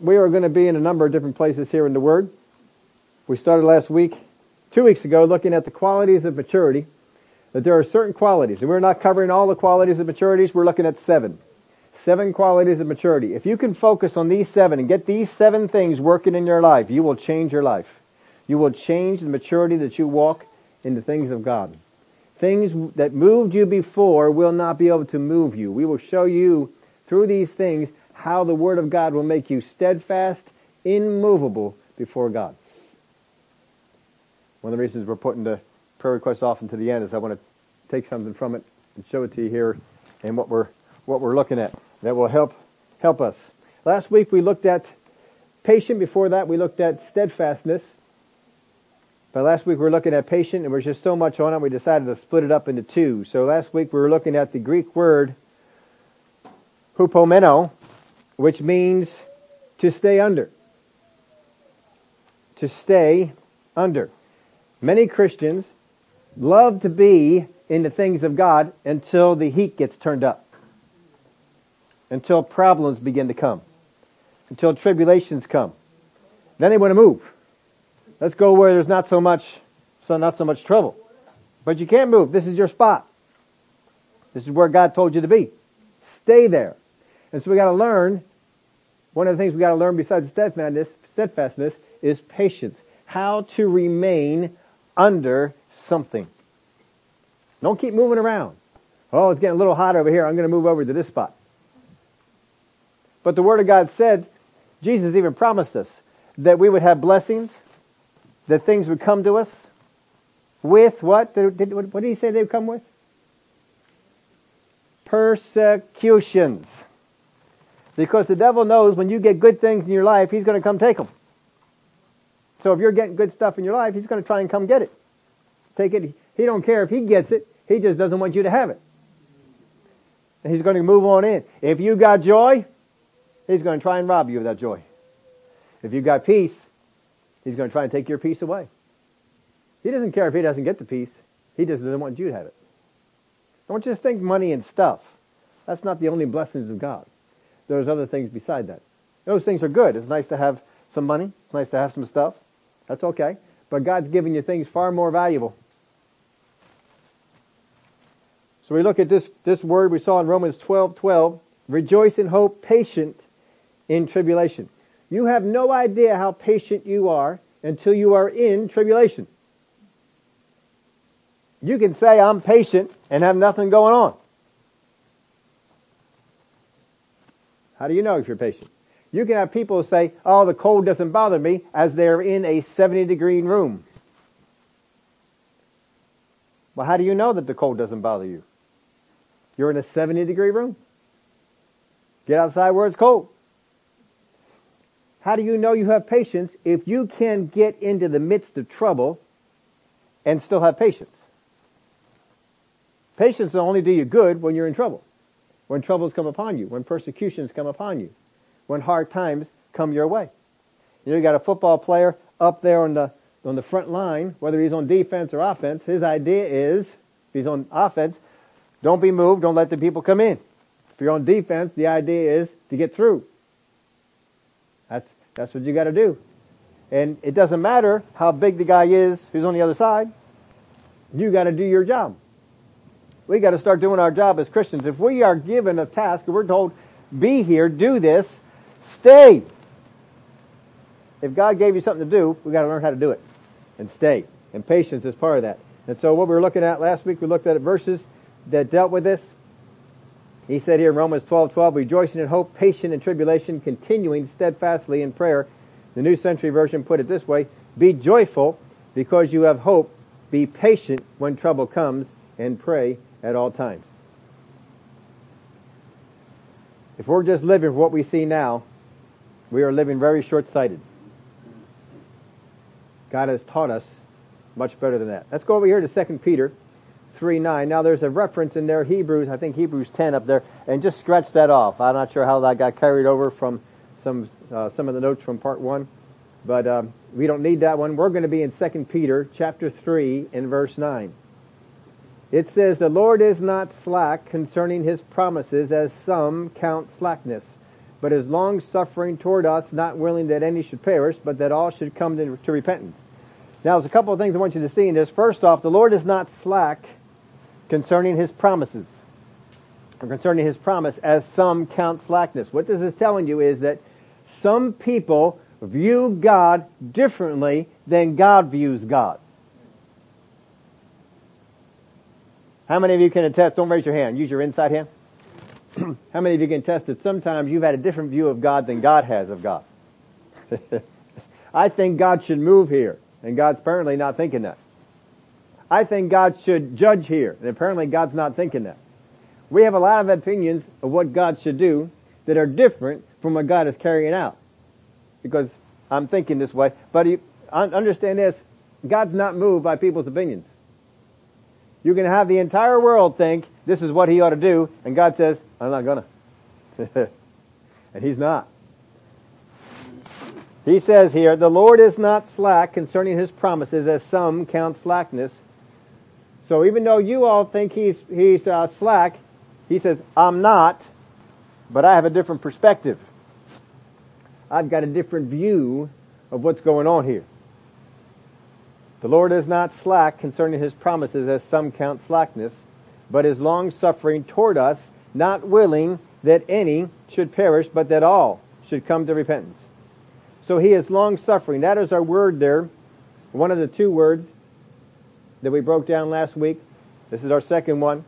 we are going to be in a number of different places here in the Word. We started last week, two weeks ago, looking at the qualities of maturity. That there are certain qualities, and we're not covering all the qualities of maturities, we're looking at seven. Seven qualities of maturity. If you can focus on these seven and get these seven things working in your life, you will change your life. You will change the maturity that you walk in the things of God. Things that moved you before will not be able to move you. We will show you through these things how the Word of God will make you steadfast, immovable before God. One of the reasons we're putting the prayer requests off into the end is I want to take something from it and show it to you here and what we're, what we're looking at that will help, help us. Last week we looked at patient. Before that we looked at steadfastness. But last week we were looking at patient and there's just so much on it we decided to split it up into two. So last week we were looking at the Greek word hupomeno, which means to stay under. To stay under. Many Christians love to be in the things of God until the heat gets turned up. Until problems begin to come. Until tribulations come. Then they want to move. Let's go where there's not so much, so not so much trouble. But you can't move. This is your spot. This is where God told you to be. Stay there. And so we gotta learn, one of the things we gotta learn besides steadfastness, steadfastness is patience. How to remain under something. Don't keep moving around. Oh, it's getting a little hot over here. I'm going to move over to this spot. But the Word of God said, Jesus even promised us that we would have blessings, that things would come to us with what? What did he say they would come with? Persecutions. Because the devil knows when you get good things in your life, he's going to come take them. So if you're getting good stuff in your life, he's going to try and come get it. Take it. He don't care if he gets it. He just doesn't want you to have it. And he's going to move on in. If you got joy, he's going to try and rob you of that joy. If you got peace, he's going to try and take your peace away. He doesn't care if he doesn't get the peace. He just doesn't want you to have it. Don't just think money and stuff. That's not the only blessings of God. There's other things beside that. Those things are good. It's nice to have some money. It's nice to have some stuff. That's okay. But God's giving you things far more valuable. So we look at this, this word we saw in Romans 12, 12. Rejoice in hope, patient in tribulation. You have no idea how patient you are until you are in tribulation. You can say I'm patient and have nothing going on. How do you know if you're patient? You can have people say, oh, the cold doesn't bother me as they're in a 70 degree room. Well, how do you know that the cold doesn't bother you? You're in a 70 degree room. Get outside where it's cold. How do you know you have patience if you can get into the midst of trouble and still have patience? Patience will only do you good when you're in trouble. When troubles come upon you, when persecutions come upon you when hard times come your way. You know, you got a football player up there on the, on the front line, whether he's on defense or offense, his idea is, if he's on offense, don't be moved, don't let the people come in. If you're on defense, the idea is to get through. That's, that's what you gotta do. And it doesn't matter how big the guy is who's on the other side. You gotta do your job. We gotta start doing our job as Christians. If we are given a task we're told, be here, do this, Stay. If God gave you something to do, we got to learn how to do it and stay. And patience is part of that. And so what we were looking at last week, we looked at verses that dealt with this. He said here in Romans 12, 12, rejoicing in hope, patient in tribulation, continuing steadfastly in prayer. The New Century Version put it this way, be joyful because you have hope, be patient when trouble comes, and pray at all times. If we're just living for what we see now, we are living very short-sighted. God has taught us much better than that. Let's go over here to 2 Peter 3 9. Now there's a reference in there, Hebrews, I think Hebrews 10 up there, and just scratch that off. I'm not sure how that got carried over from some, uh, some of the notes from part 1, but um, we don't need that one. We're going to be in 2 Peter chapter 3 in verse 9. It says, The Lord is not slack concerning his promises as some count slackness but is long suffering toward us, not willing that any should perish, but that all should come to, to repentance. Now, there's a couple of things I want you to see in this. First off, the Lord is not slack concerning His promises, or concerning His promise, as some count slackness. What this is telling you is that some people view God differently than God views God. How many of you can attest? Don't raise your hand. Use your inside hand. How many of you can attest that sometimes you've had a different view of God than God has of God? I think God should move here, and God's apparently not thinking that. I think God should judge here, and apparently God's not thinking that. We have a lot of opinions of what God should do that are different from what God is carrying out. Because I'm thinking this way, but you, understand this, God's not moved by people's opinions. You can have the entire world think this is what he ought to do, and God says, I'm not gonna. and he's not. He says here, the Lord is not slack concerning his promises as some count slackness. So even though you all think he's, he's uh, slack, he says, I'm not, but I have a different perspective. I've got a different view of what's going on here. The Lord is not slack concerning his promises as some count slackness, but is long suffering toward us, not willing that any should perish, but that all should come to repentance. So he is long suffering. That is our word there. One of the two words that we broke down last week. This is our second one.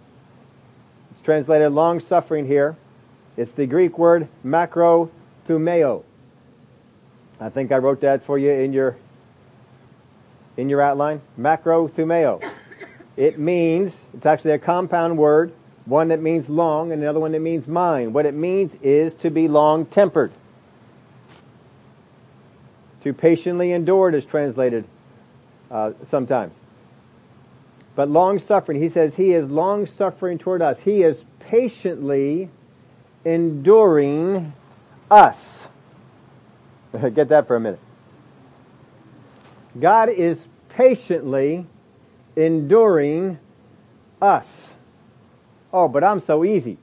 It's translated long suffering here. It's the Greek word macrothumeo. I think I wrote that for you in your in your outline. Macrothumeo. It means, it's actually a compound word, one that means long and another one that means mind. What it means is to be long tempered. To patiently endure it is translated uh, sometimes. But long suffering, he says he is long suffering toward us. He is patiently enduring us. Get that for a minute. God is patiently enduring us. Oh, but I'm so easy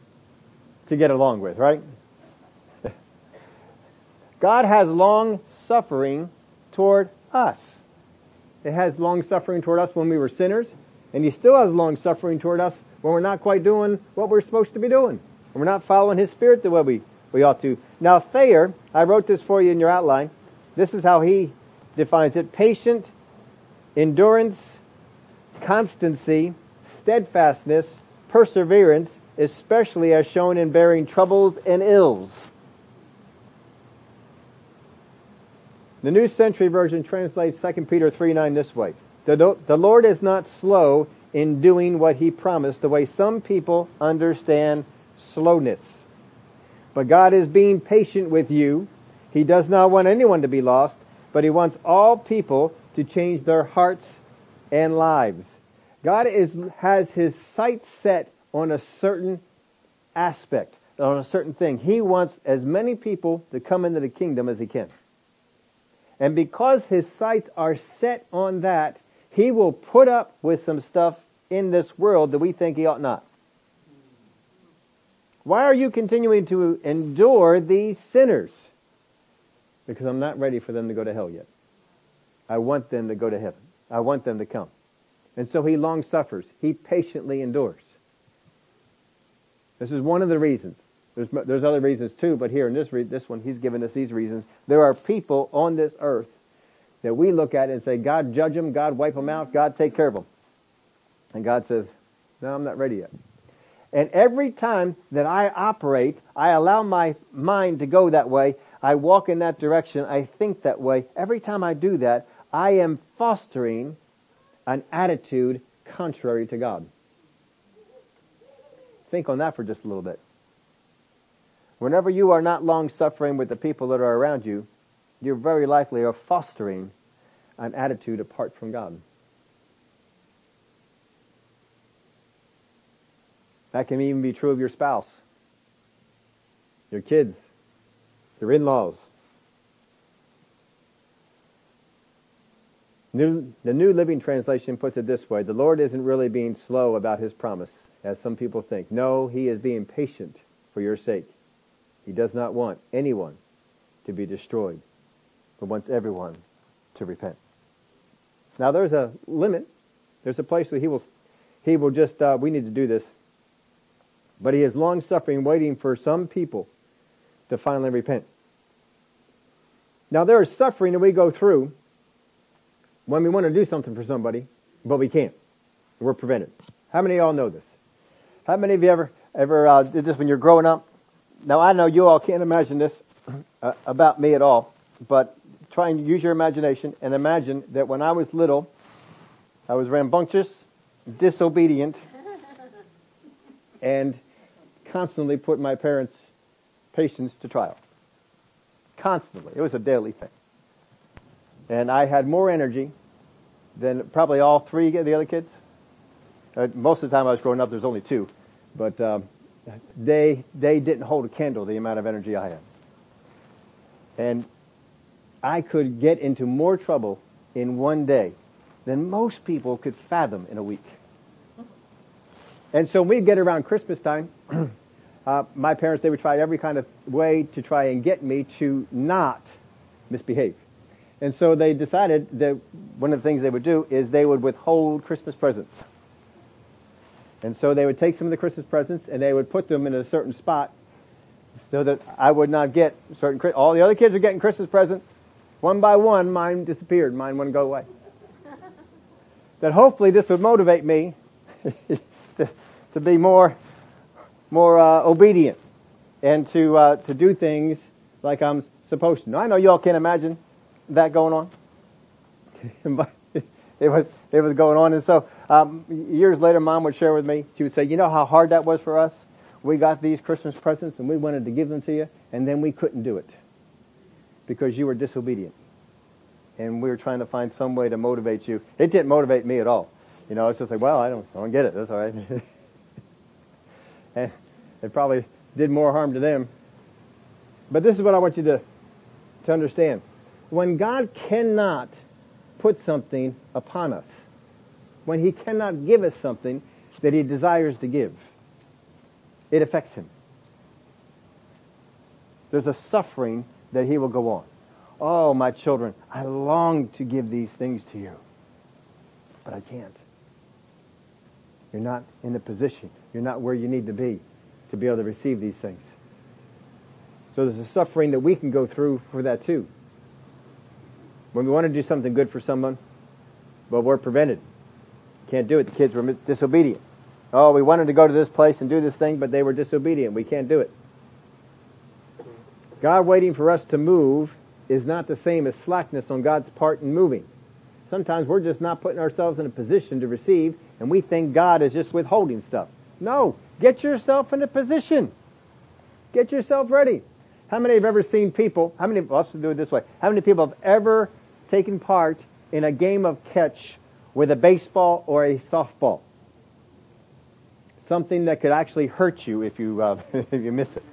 to get along with, right? God has long suffering toward us. It has long suffering toward us when we were sinners, and He still has long suffering toward us when we're not quite doing what we're supposed to be doing. When we're not following His Spirit the way we, we ought to. Now Thayer, I wrote this for you in your outline. This is how he defines it. Patient, endurance, constancy, steadfastness, perseverance, especially as shown in bearing troubles and ills. The New Century Version translates 2 Peter 3 9 this way. The, the Lord is not slow in doing what he promised the way some people understand slowness. But God is being patient with you. He does not want anyone to be lost, but he wants all people to change their hearts and lives. God is, has his sights set on a certain aspect, on a certain thing. He wants as many people to come into the kingdom as he can. And because his sights are set on that, he will put up with some stuff in this world that we think he ought not. Why are you continuing to endure these sinners? Because I'm not ready for them to go to hell yet. I want them to go to heaven. I want them to come. And so he long suffers. He patiently endures. This is one of the reasons. There's, there's other reasons too, but here in this, re- this one, he's given us these reasons. There are people on this earth that we look at and say, God judge them, God wipe them out, God take care of them. And God says, no, I'm not ready yet. And every time that I operate, I allow my mind to go that way, I walk in that direction, I think that way. Every time I do that, I am fostering an attitude contrary to God. Think on that for just a little bit. Whenever you are not long suffering with the people that are around you, you're very likely are fostering an attitude apart from God. That can even be true of your spouse, your kids, your in-laws. New, the New Living Translation puts it this way, the Lord isn't really being slow about His promise, as some people think. No, He is being patient for your sake. He does not want anyone to be destroyed, but wants everyone to repent. Now there's a limit. There's a place where he will, he will just, uh, we need to do this. But he is long suffering, waiting for some people to finally repent. Now there is suffering that we go through when we want to do something for somebody, but we can't. We're prevented. How many of y'all know this? How many of you ever, ever uh, did this when you're growing up? Now I know you all can't imagine this uh, about me at all, but try and use your imagination and imagine that when I was little, I was rambunctious, disobedient, and constantly put my parents' patience to trial. Constantly. It was a daily thing. And I had more energy than probably all three of the other kids. Uh, most of the time I was growing up, there's only two. But um, they, they didn't hold a candle the amount of energy I had. And I could get into more trouble in one day than most people could fathom in a week. And so we'd get around Christmas time, uh, my parents, they would try every kind of way to try and get me to not misbehave. And so they decided that one of the things they would do is they would withhold Christmas presents. And so they would take some of the Christmas presents and they would put them in a certain spot so that I would not get certain, all the other kids are getting Christmas presents. One by one, mine disappeared. Mine wouldn't go away. that hopefully this would motivate me to, to be more, more uh, obedient and to uh, to do things like I'm supposed to. Now I know y'all can't imagine that going on, but it was it was going on. And so um, years later, Mom would share with me. She would say, "You know how hard that was for us. We got these Christmas presents and we wanted to give them to you, and then we couldn't do it." because you were disobedient. And we were trying to find some way to motivate you. It didn't motivate me at all. You know, it's just like, well, I don't, I don't get it. That's all right. and it probably did more harm to them. But this is what I want you to, to understand. When God cannot put something upon us, when He cannot give us something that He desires to give, it affects Him. There's a suffering that he will go on. Oh, my children, I long to give these things to you, but I can't. You're not in the position. You're not where you need to be to be able to receive these things. So there's a suffering that we can go through for that too. When we want to do something good for someone, but we're prevented. Can't do it. The kids were disobedient. Oh, we wanted to go to this place and do this thing, but they were disobedient. We can't do it. God waiting for us to move is not the same as slackness on God's part in moving. Sometimes we're just not putting ourselves in a position to receive and we think God is just withholding stuff. No, get yourself in a position. Get yourself ready. How many have ever seen people, how many, let's do it this way. How many people have ever taken part in a game of catch with a baseball or a softball? Something that could actually hurt you if you, uh, if you miss it.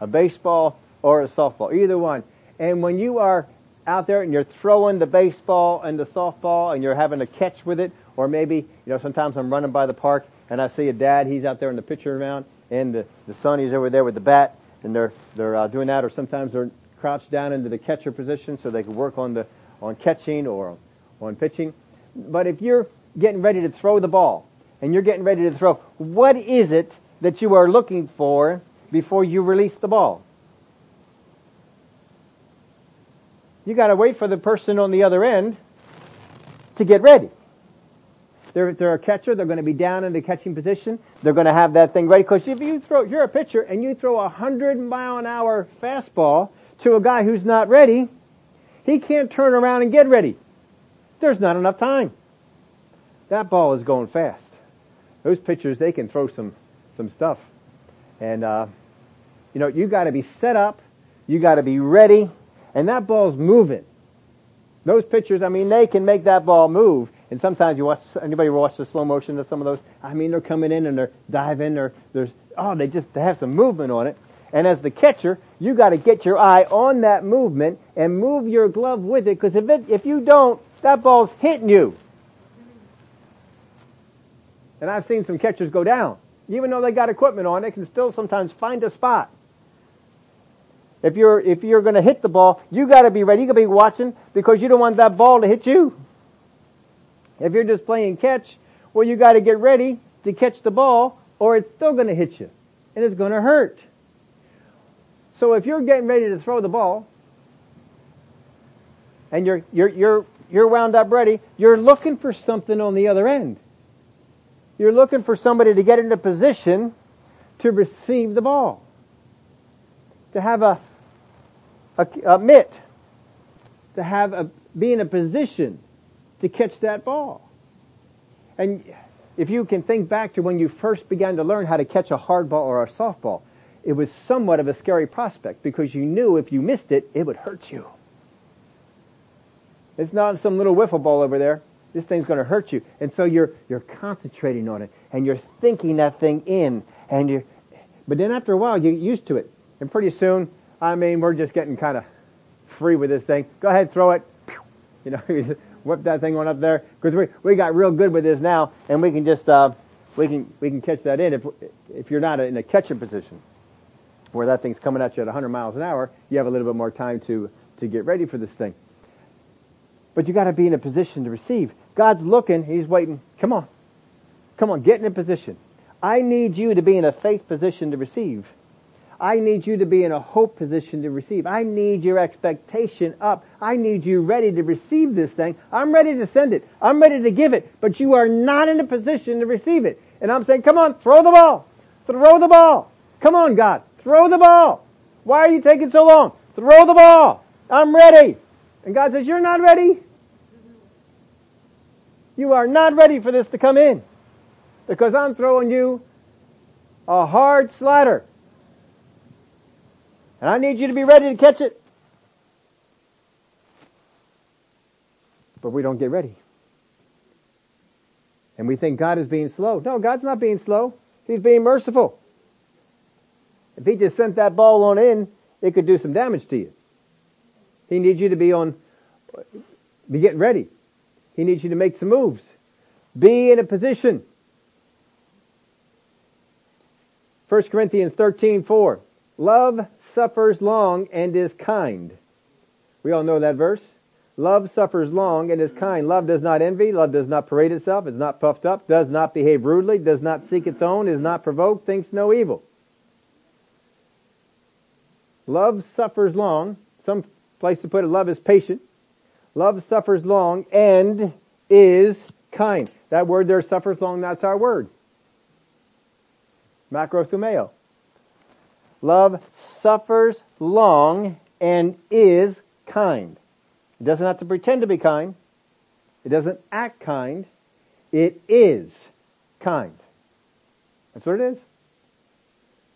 A baseball or a softball, either one. And when you are out there and you're throwing the baseball and the softball and you're having a catch with it, or maybe, you know, sometimes I'm running by the park and I see a dad, he's out there in the pitcher mound, and the, the son, he's over there with the bat, and they're, they're uh, doing that, or sometimes they're crouched down into the catcher position so they can work on the, on catching or on pitching. But if you're getting ready to throw the ball, and you're getting ready to throw, what is it that you are looking for before you release the ball? You gotta wait for the person on the other end to get ready. They're, they're a catcher, they're gonna be down in the catching position, they're gonna have that thing ready, cause if you throw, you're a pitcher and you throw a hundred mile an hour fastball to a guy who's not ready, he can't turn around and get ready. There's not enough time. That ball is going fast. Those pitchers, they can throw some, some stuff. And, uh, you know, you gotta be set up, you gotta be ready, and that ball's moving. Those pitchers, I mean, they can make that ball move. And sometimes you watch, anybody watch the slow motion of some of those? I mean, they're coming in and they're diving or there's, oh, they just, they have some movement on it. And as the catcher, you gotta get your eye on that movement and move your glove with it, because if it, if you don't, that ball's hitting you. And I've seen some catchers go down. Even though they got equipment on, they can still sometimes find a spot If you're, if you're gonna hit the ball, you gotta be ready. You gotta be watching because you don't want that ball to hit you. If you're just playing catch, well you gotta get ready to catch the ball or it's still gonna hit you. And it's gonna hurt. So if you're getting ready to throw the ball, and you're, you're, you're, you're wound up ready, you're looking for something on the other end. You're looking for somebody to get into position to receive the ball. To have a, a, a mitt. To have a, be in a position to catch that ball. And if you can think back to when you first began to learn how to catch a hard ball or a softball, it was somewhat of a scary prospect because you knew if you missed it, it would hurt you. It's not some little wiffle ball over there. This thing's going to hurt you. And so you're, you're concentrating on it and you're thinking that thing in and you but then after a while you get used to it. And pretty soon, I mean, we're just getting kind of free with this thing. Go ahead, throw it. You know, whip that thing on up there because we we got real good with this now, and we can just uh, we can we can catch that in if if you're not in a catching position where that thing's coming at you at 100 miles an hour, you have a little bit more time to to get ready for this thing. But you got to be in a position to receive. God's looking, He's waiting. Come on, come on, get in a position. I need you to be in a faith position to receive. I need you to be in a hope position to receive. I need your expectation up. I need you ready to receive this thing. I'm ready to send it. I'm ready to give it, but you are not in a position to receive it. And I'm saying, come on, throw the ball. Throw the ball. Come on, God. Throw the ball. Why are you taking so long? Throw the ball. I'm ready. And God says, you're not ready. You are not ready for this to come in. Because I'm throwing you a hard slider. And I need you to be ready to catch it. But we don't get ready. And we think God is being slow. No, God's not being slow. He's being merciful. If He just sent that ball on in, it could do some damage to you. He needs you to be on, be getting ready. He needs you to make some moves. Be in a position. 1 Corinthians 13, 4. Love suffers long and is kind. We all know that verse. Love suffers long and is kind. Love does not envy. Love does not parade itself. Is not puffed up. Does not behave rudely. Does not seek its own. Is not provoked. Thinks no evil. Love suffers long. Some place to put it, love is patient. Love suffers long and is kind. That word there, suffers long, that's our word. Macrothumeo. Love suffers long and is kind. It doesn't have to pretend to be kind. It doesn't act kind. It is kind. That's what it is.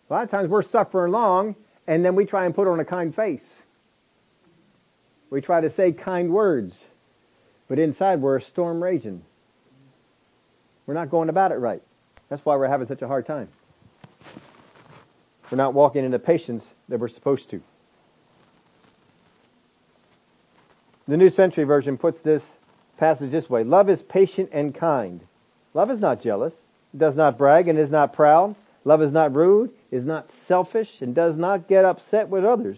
A lot of times we're suffering long and then we try and put on a kind face. We try to say kind words, but inside we're a storm raging. We're not going about it right. That's why we're having such a hard time. We're not walking in the patience that we're supposed to. The New Century Version puts this passage this way. Love is patient and kind. Love is not jealous, does not brag and is not proud. Love is not rude, is not selfish, and does not get upset with others.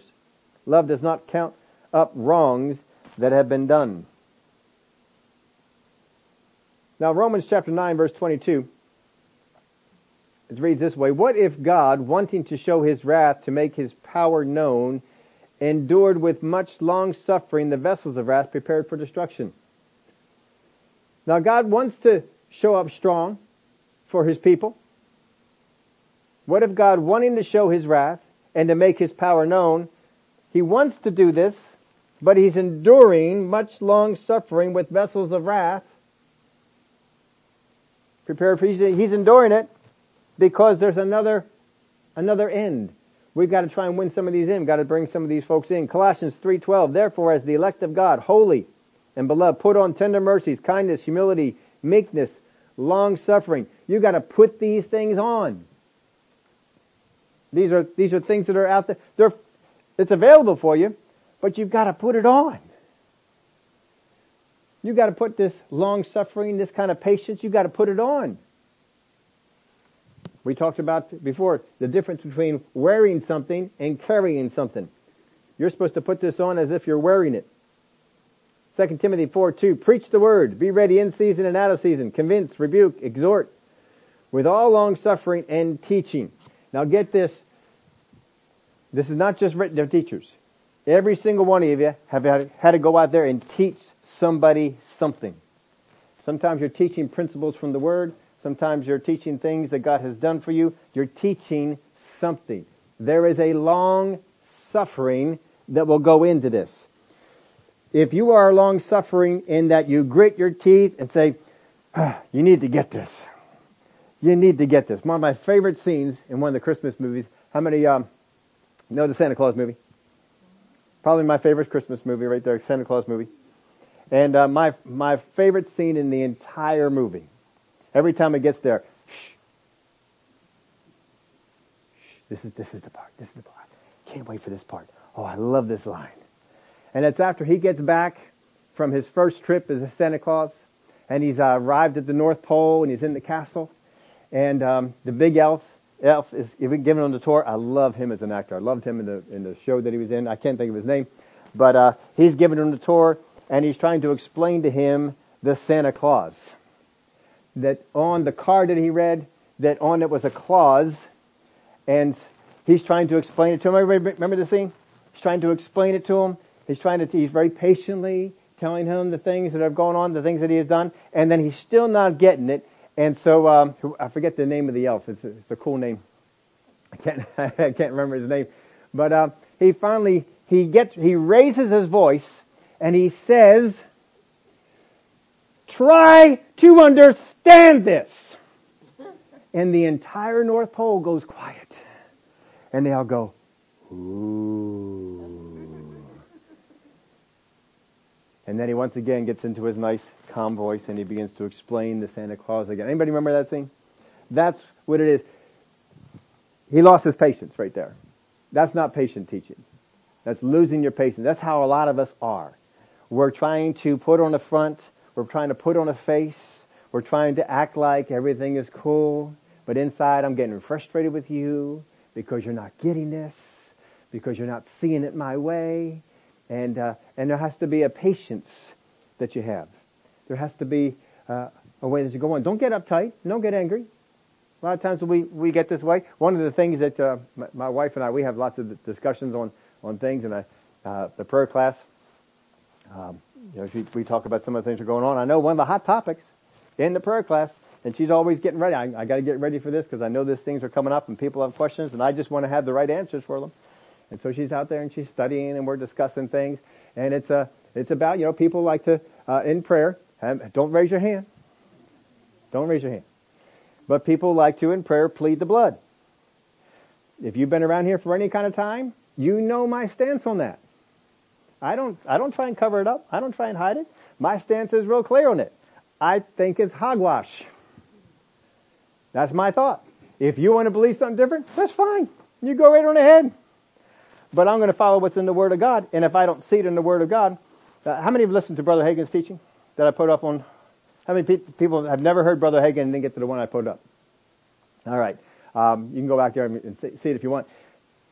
Love does not count up wrongs that have been done. Now Romans chapter 9 verse 22 it reads this way, What if God, wanting to show his wrath to make his power known, endured with much long suffering the vessels of wrath prepared for destruction? Now God wants to show up strong for his people. What if God, wanting to show his wrath and to make his power known, he wants to do this, but he's enduring much long suffering with vessels of wrath prepared for, he's enduring it because there's another, another end. We've got to try and win some of these in. Got to bring some of these folks in. Colossians 3.12, therefore as the elect of God, holy and beloved, put on tender mercies, kindness, humility, meekness, long suffering. You've got to put these things on. These are, these are things that are out there. They're, it's available for you, but you've got to put it on. You've got to put this long suffering, this kind of patience, you've got to put it on. We talked about before the difference between wearing something and carrying something. You're supposed to put this on as if you're wearing it. 2 Timothy 4, 2, preach the word, be ready in season and out of season, convince, rebuke, exhort, with all long suffering and teaching. Now get this. This is not just written to teachers. Every single one of you have had to go out there and teach somebody something. Sometimes you're teaching principles from the Word. Sometimes you're teaching things that God has done for you. You're teaching something. There is a long suffering that will go into this. If you are long suffering in that you grit your teeth and say, ah, you need to get this. You need to get this. One of my favorite scenes in one of the Christmas movies. How many um, know the Santa Clause movie? Probably my favorite Christmas movie right there, Santa Clause movie. And uh, my my favorite scene in the entire movie. Every time it gets there, shh, shh, this is this is the part. This is the part. Can't wait for this part. Oh, I love this line. And it's after he gets back from his first trip as a Santa Claus, and he's uh, arrived at the North Pole, and he's in the castle, and um, the big elf Elf is given on the tour. I love him as an actor. I loved him in the in the show that he was in. I can't think of his name, but uh, he's giving him the tour, and he's trying to explain to him the Santa Clause. That on the card that he read, that on it was a clause, and he's trying to explain it to him. Everybody remember the scene? He's trying to explain it to him. He's trying to. He's very patiently telling him the things that have gone on, the things that he has done, and then he's still not getting it. And so um, I forget the name of the elf. It's a, it's a cool name. I can't I can't remember his name, but uh, he finally he gets he raises his voice and he says, "Try to understand this." And the entire North Pole goes quiet, and they all go, "Ooh." And then he once again gets into his nice calm voice and he begins to explain the Santa Clause again. Anybody remember that scene? That's what it is. He lost his patience right there. That's not patient teaching. That's losing your patience. That's how a lot of us are. We're trying to put on the front. We're trying to put on a face. We're trying to act like everything is cool. But inside I'm getting frustrated with you because you're not getting this, because you're not seeing it my way, and, uh, and there has to be a patience that you have. There has to be uh, a way that you go on. Don't get uptight. Don't get angry. A lot of times we, we get this way. One of the things that uh, my, my, wife and I, we have lots of discussions on, on things in uh, the prayer class. Um, you know, we, we talk about some of the things that are going on. I know one of the hot topics in the prayer class, and she's always getting ready. I, I got to get ready for this because I know these things are coming up and people have questions, and I just want to have the right answers for them. And so she's out there and she's studying and we're discussing things. And it's a, uh, it's about, you know, people like to, uh, in prayer, don't raise your hand. Don't raise your hand. But people like to, in prayer, plead the blood. If you've been around here for any kind of time, you know my stance on that. I don't, I don't try and cover it up. I don't try and hide it. My stance is real clear on it. I think it's hogwash. That's my thought. If you want to believe something different, that's fine. You go right on ahead but I'm going to follow what's in the Word of God. And if I don't see it in the Word of God, uh, how many have listened to Brother Hagin's teaching that I put up on? How many pe- people have never heard Brother Hagin and didn't get to the one I put up? All right. Um, you can go back there and see, it if you want.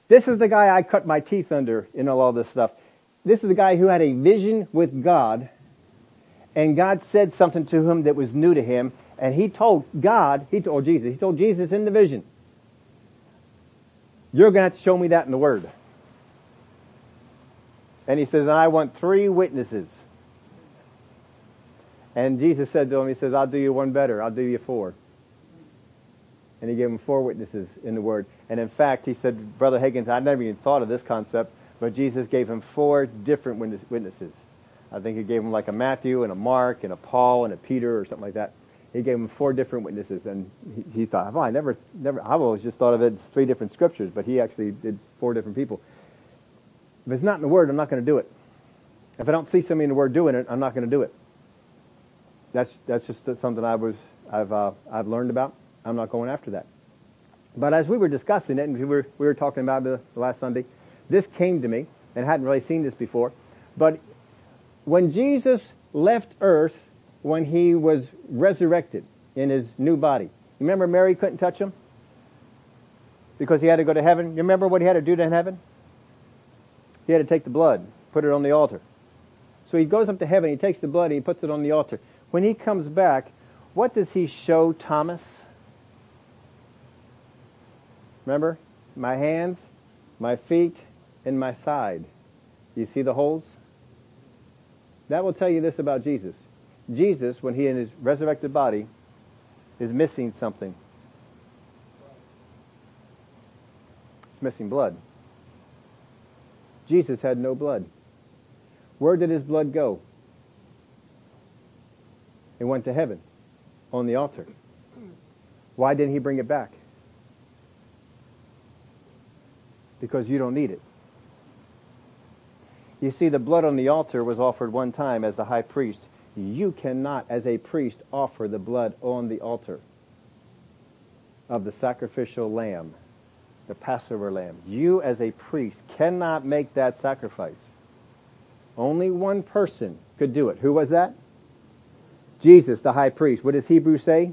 This is the guy I cut my teeth under in all this stuff. This is the guy who had a vision with God, and God said something to him that was new to him, and he told God, he told Jesus, he told Jesus in the vision, you're going to have to show me that in the Word. And he says, I want three witnesses. And Jesus said to him, he says, I'll do you one better. I'll do you four. And he gave him four witnesses in the word. And in fact, he said, Brother Higgins, I never even thought of this concept, but Jesus gave him four different witnesses. I think he gave him like a Matthew and a Mark and a Paul and a Peter or something like that. He gave him four different witnesses, and he, he thought, "Oh, I never, never. I've always just thought of it as three different scriptures, but he actually did four different people. If it's not in the Word, I'm not going to do it. If I don't see somebody in the Word doing it, I'm not going to do it. That's that's just something I was I've uh, I've learned about. I'm not going after that. But as we were discussing it, and we were we were talking about the last Sunday, this came to me, and I hadn't really seen this before. But when Jesus left Earth, when he was resurrected in his new body, remember Mary couldn't touch him because he had to go to heaven. You remember what he had to do to heaven? He had to take the blood, put it on the altar. So he goes up to heaven, he takes the blood, and he puts it on the altar. When he comes back, what does he show Thomas? Remember? My hands, my feet, and my side. You see the holes? That will tell you this about Jesus. Jesus, when he in his resurrected body, is missing something. It's missing blood. Jesus had no blood. Where did his blood go? It went to heaven on the altar. Why didn't he bring it back? Because you don't need it. You see, the blood on the altar was offered one time as the high priest. You cannot, as a priest, offer the blood on the altar of the sacrificial lamb, the Passover lamb. You, as a priest, cannot make that sacrifice. Only one person could do it. Who was that? Jesus, the high priest. What does Hebrews say?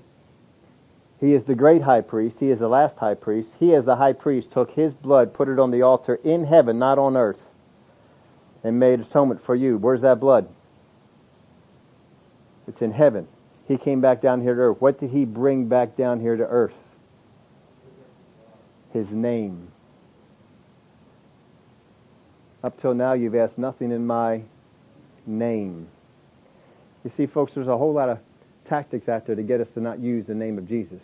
He is the great high priest. He is the last high priest. He, as the high priest, took his blood, put it on the altar in heaven, not on earth, and made atonement for you. Where's that blood? It's in heaven. He came back down here to earth. What did he bring back down here to earth? His name. Up till now, you've asked nothing in my name. You see, folks, there's a whole lot of tactics out there to get us to not use the name of Jesus.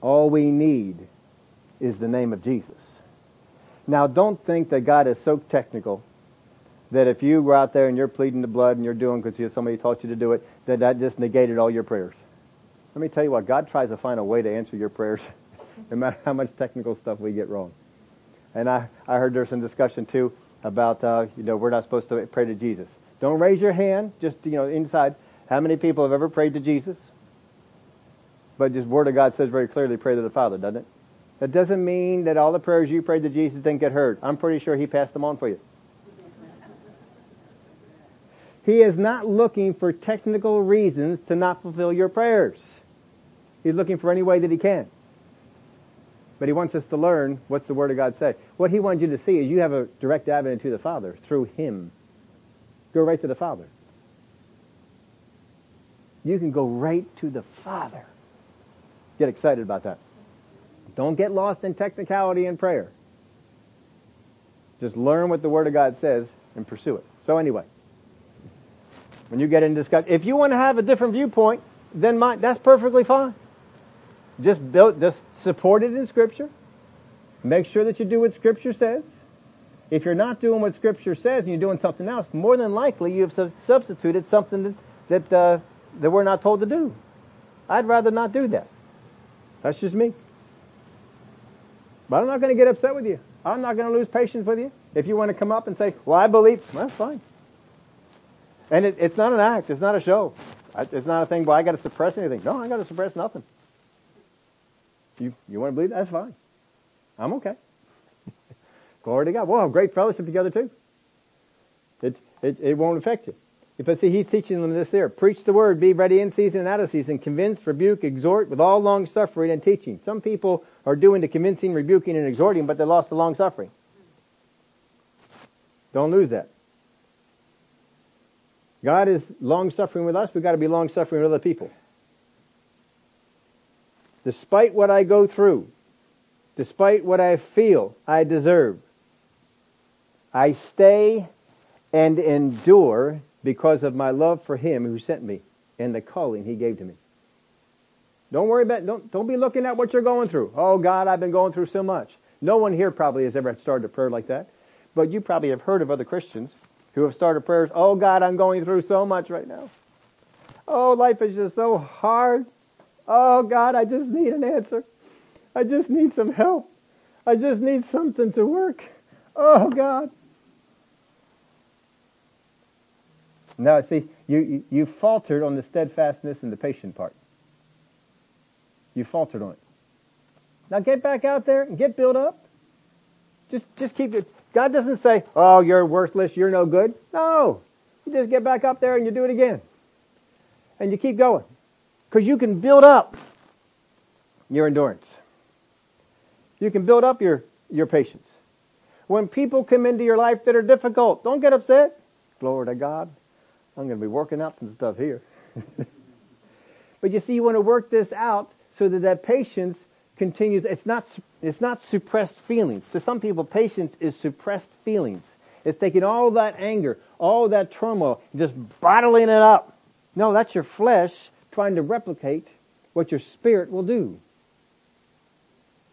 All we need is the name of Jesus. Now, don't think that God is so technical that if you go out there and you're pleading the blood and you're doing because somebody taught you to do it, that that just negated all your prayers. Let me tell you what, God tries to find a way to answer your prayers, no matter how much technical stuff we get wrong. And I, I heard there's some discussion too about, uh, you know, we're not supposed to pray to Jesus. Don't raise your hand, just, you know, inside. How many people have ever prayed to Jesus? But just Word of God says very clearly, pray to the Father, doesn't it? That doesn't mean that all the prayers you prayed to Jesus didn't get heard. I'm pretty sure He passed them on for you. He is not looking for technical reasons to not fulfill your prayers. He's looking for any way that He can. But He wants us to learn what's the Word of God say. What He wants you to see is you have a direct avenue to the Father through Him. Go right to the Father. You can go right to the Father. Get excited about that. Don't get lost in technicality in prayer. Just learn what the Word of God says and pursue it. So anyway, when you get into discussion, if you want to have a different viewpoint than mine, that's perfectly fine. Just build, just support it in Scripture. Make sure that you do what Scripture says. If you're not doing what Scripture says and you're doing something else, more than likely you have substituted something that that, uh, that we're not told to do. I'd rather not do that. That's just me. But I'm not going to get upset with you. I'm not going to lose patience with you. If you want to come up and say, "Well, I believe," well, that's fine. And it, it's not an act. It's not a show. It's not a thing. Well, I got to suppress anything. No, I got to suppress nothing. You you want to believe? That's fine. I'm okay. Glory to God. We'll have great fellowship together too. It, it, it won't affect you. I see he's teaching them this there, preach the word, be ready in season and out of season, convince, rebuke, exhort with all long suffering and teaching. Some people are doing the convincing, rebuking, and exhorting, but they lost the long suffering. Don't lose that. God is long suffering with us, we've got to be long suffering with other people. Despite what I go through, despite what I feel I deserve, I stay and endure because of my love for Him who sent me and the calling He gave to me. Don't worry about, don't, don't be looking at what you're going through. Oh God, I've been going through so much. No one here probably has ever started a prayer like that. But you probably have heard of other Christians who have started prayers, oh God, I'm going through so much right now. Oh, life is just so hard. Oh God, I just need an answer. I just need some help. I just need something to work. Oh God. Now, see, you, you, faltered on the steadfastness and the patient part. You faltered on it. Now get back out there and get built up. Just, just keep it. God doesn't say, oh, you're worthless, you're no good. No. You just get back up there and you do it again. And you keep going. Cause you can build up your endurance. You can build up your, your patience. When people come into your life that are difficult, don't get upset. Glory to God. I'm going to be working out some stuff here. but you see, you want to work this out so that that patience continues. It's not, it's not suppressed feelings. To some people, patience is suppressed feelings. It's taking all that anger, all that turmoil, just bottling it up. No, that's your flesh trying to replicate what your spirit will do.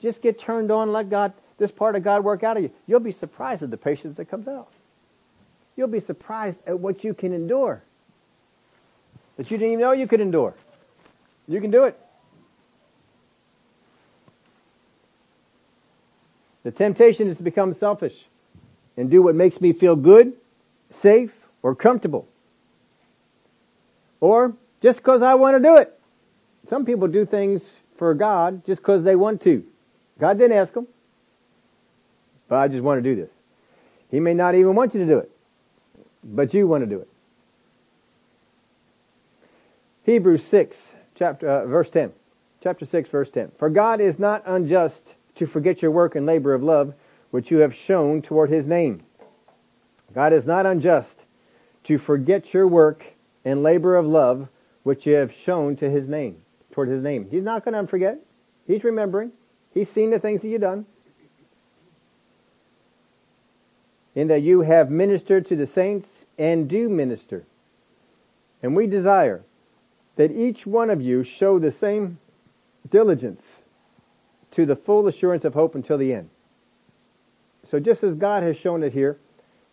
Just get turned on, let God, this part of God work out of you. You'll be surprised at the patience that comes out. You'll be surprised at what you can endure. That you didn't even know you could endure. You can do it. The temptation is to become selfish and do what makes me feel good, safe, or comfortable. Or just because I want to do it. Some people do things for God just because they want to. God didn't ask them. But I just want to do this. He may not even want you to do it. But you want to do it. Hebrews 6, chapter, uh, verse 10. Chapter 6, verse 10. For God is not unjust to forget your work and labor of love, which you have shown toward his name. God is not unjust to forget your work and labor of love, which you have shown to his name, toward his name. He's not going to forget. He's remembering. He's seen the things that you've done. In that you have ministered to the saints and do minister. And we desire that each one of you show the same diligence to the full assurance of hope until the end. So just as God has shown it here,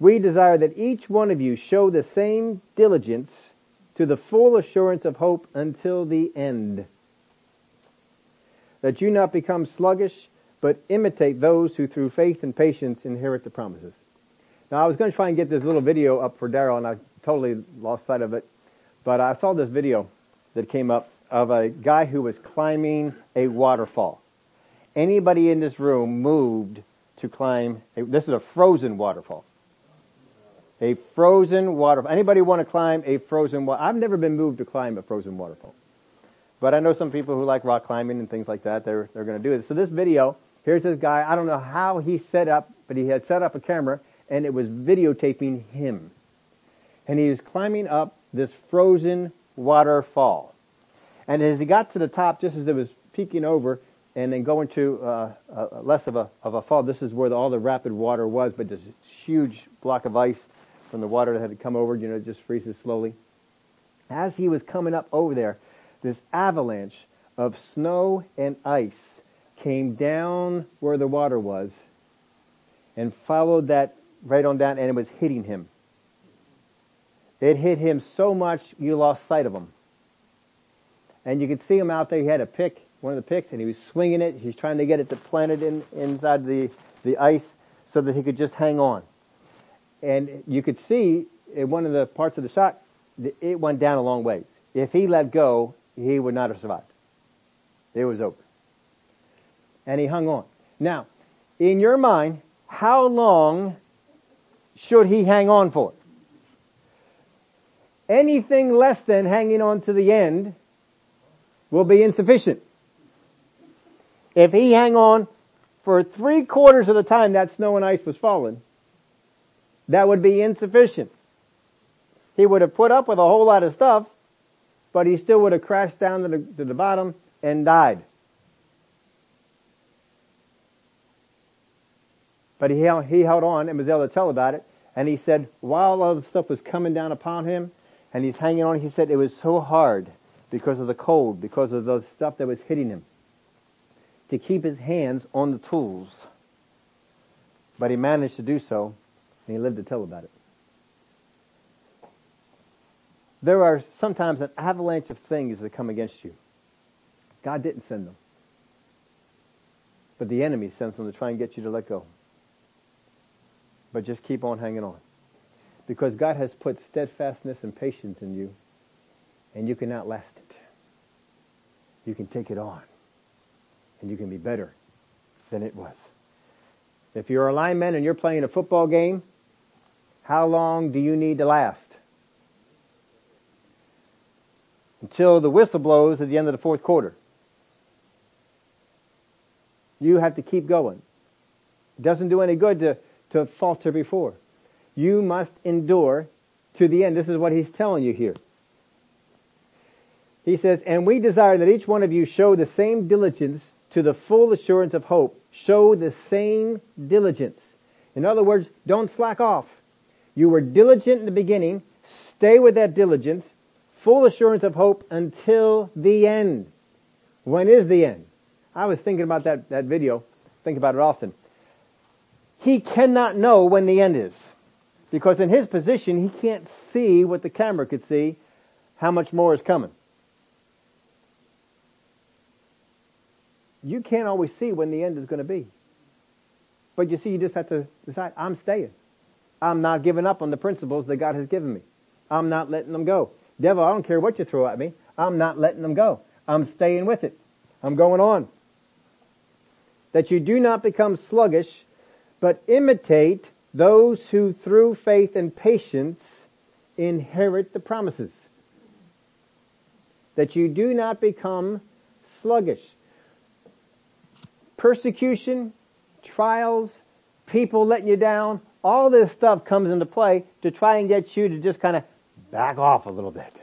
we desire that each one of you show the same diligence to the full assurance of hope until the end. That you not become sluggish, but imitate those who through faith and patience inherit the promises. Now I was going to try and get this little video up for Daryl and I totally lost sight of it, but I saw this video that came up of a guy who was climbing a waterfall. Anybody in this room moved to climb, a, this is a frozen waterfall. A frozen waterfall. Anybody want to climb a frozen water? I've never been moved to climb a frozen waterfall. But I know some people who like rock climbing and things like that. They're, they're going to do it. So this video, here's this guy. I don't know how he set up, but he had set up a camera and it was videotaping him. And he was climbing up this frozen waterfall. And as he got to the top, just as it was peeking over, and then going to uh, uh, less of a of a fall. This is where the, all the rapid water was, but this huge block of ice from the water that had to come over, you know, it just freezes slowly. As he was coming up over there, this avalanche of snow and ice came down where the water was and followed that right on down and it was hitting him. It hit him so much you lost sight of him. And you could see him out there. He had a pick one of the picks and he was swinging it. He's trying to get it to plant it in, inside the, the ice so that he could just hang on. And you could see in one of the parts of the shot, it went down a long ways. If he let go, he would not have survived. It was over. And he hung on. Now, in your mind, how long should he hang on for? Anything less than hanging on to the end will be insufficient. If he hang on for three quarters of the time that snow and ice was falling, that would be insufficient. He would have put up with a whole lot of stuff, but he still would have crashed down to the, to the bottom and died. But he held, he held on and was able to tell about it. And he said, while all the stuff was coming down upon him, and he's hanging on, he said it was so hard because of the cold, because of the stuff that was hitting him to keep his hands on the tools. But he managed to do so, and he lived to tell about it. There are sometimes an avalanche of things that come against you. God didn't send them. But the enemy sends them to try and get you to let go. But just keep on hanging on. Because God has put steadfastness and patience in you, and you can outlast it. You can take it on and you can be better than it was. If you're a lineman and you're playing a football game, how long do you need to last? Until the whistle blows at the end of the fourth quarter. You have to keep going. It doesn't do any good to, to falter before. You must endure to the end. This is what he's telling you here. He says, and we desire that each one of you show the same diligence to the full assurance of hope. Show the same diligence. In other words, don't slack off. You were diligent in the beginning. Stay with that diligence. Full assurance of hope until the end. When is the end? I was thinking about that, that video. Think about it often. He cannot know when the end is. Because in his position, he can't see what the camera could see, how much more is coming. You can't always see when the end is going to be. But you see, you just have to decide, I'm staying. I'm not giving up on the principles that God has given me. I'm not letting them go. Devil, I don't care what you throw at me. I'm not letting them go. I'm staying with it. I'm going on. That you do not become sluggish, but imitate those who through faith and patience inherit the promises. That you do not become sluggish. Persecution, trials, people letting you down, all this stuff comes into play to try and get you to just kind of back off a little bit.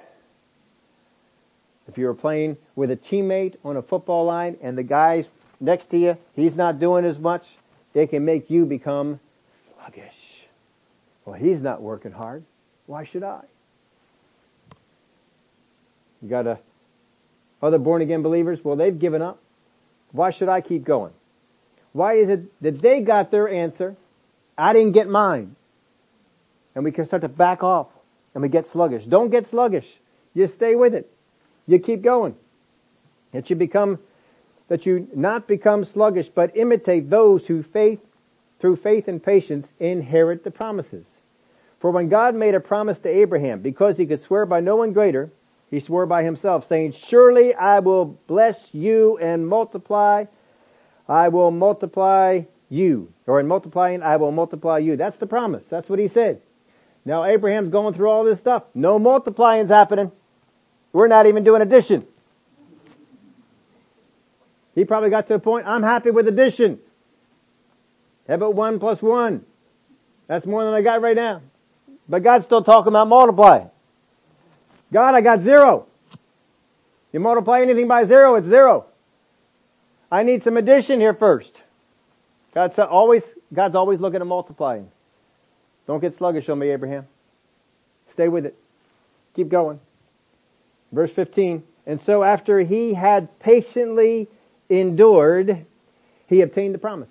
If you were playing with a teammate on a football line and the guy's next to you, he's not doing as much, it can make you become sluggish. Well, he's not working hard. Why should I? You got a, other born again believers? Well, they've given up. Why should I keep going? Why is it that they got their answer? I didn't get mine. And we can start to back off and we get sluggish. Don't get sluggish. You stay with it. You keep going. That you become, that you not become sluggish, but imitate those who faith, through faith and patience inherit the promises. For when God made a promise to Abraham, because he could swear by no one greater, he swore by himself, saying, Surely I will bless you and multiply. I will multiply you. Or in multiplying, I will multiply you. That's the promise. That's what he said. Now Abraham's going through all this stuff. No multiplying's happening. We're not even doing addition. He probably got to a point, I'm happy with addition. How about one plus one? That's more than I got right now. But God's still talking about multiply. God, I got zero. You multiply anything by zero, it's zero. I need some addition here first. God's always, God's always looking at multiplying. Don't get sluggish on me, Abraham. Stay with it. Keep going. Verse 15. And so after he had patiently endured, he obtained the promise.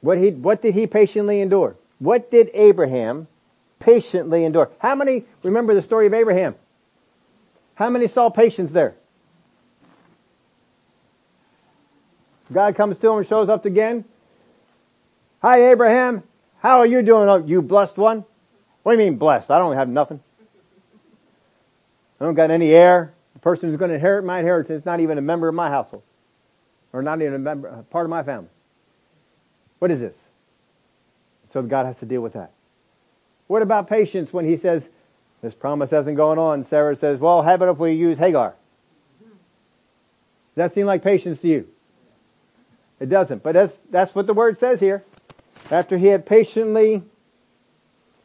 What he, what did he patiently endure? What did Abraham patiently endure? How many remember the story of Abraham? How many saw patience there? God comes to him and shows up again. Hi Abraham, how are you doing, oh, you blessed one? What do you mean blessed? I don't have nothing. I don't got any heir. Person who's going to inherit my inheritance is not even a member of my household. Or not even a member, part of my family. What is this? So God has to deal with that. What about patience when he says, this promise hasn't gone on? Sarah says, well, how about if we use Hagar? Does that seem like patience to you? It doesn't, but that's, that's what the word says here. After he had patiently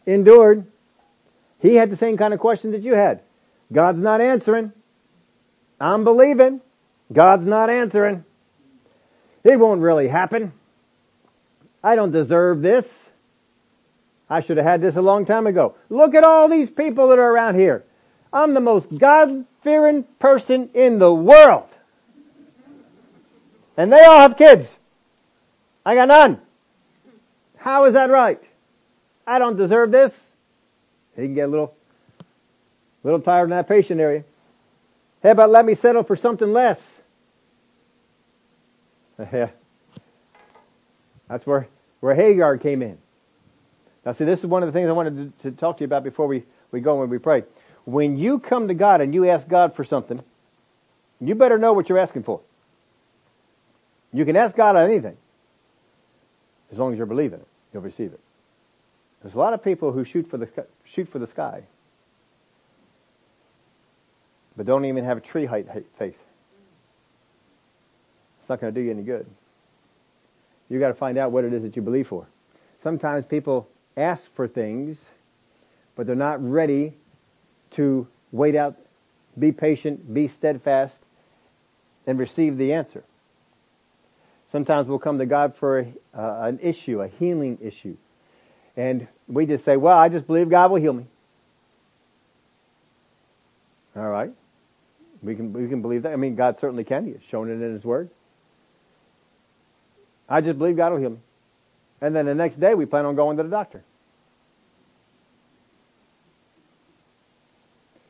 endured, he had the same kind of question that you had. God's not answering. I'm believing. God's not answering. It won't really happen. I don't deserve this. I should have had this a long time ago. Look at all these people that are around here. I'm the most God-fearing person in the world. And they all have kids. I got none. How is that right? I don't deserve this. He can get a little, little tired in that patient area. Hey, but let me settle for something less. Yeah. That's where, where Hagar came in. Now see, this is one of the things I wanted to, to talk to you about before we, we go when we pray. When you come to God and you ask God for something, you better know what you're asking for. You can ask God on anything. As long as you're believing it, you'll receive it. There's a lot of people who shoot for the, shoot for the sky, but don't even have a tree height faith. It's not going to do you any good. You got to find out what it is that you believe for. Sometimes people ask for things, but they're not ready to wait out, be patient, be steadfast, and receive the answer. Sometimes we'll come to God for a, uh, an issue, a healing issue. And we just say, well, I just believe God will heal me. All right. We can, we can believe that. I mean, God certainly can. He has shown it in His Word. I just believe God will heal me. And then the next day we plan on going to the doctor.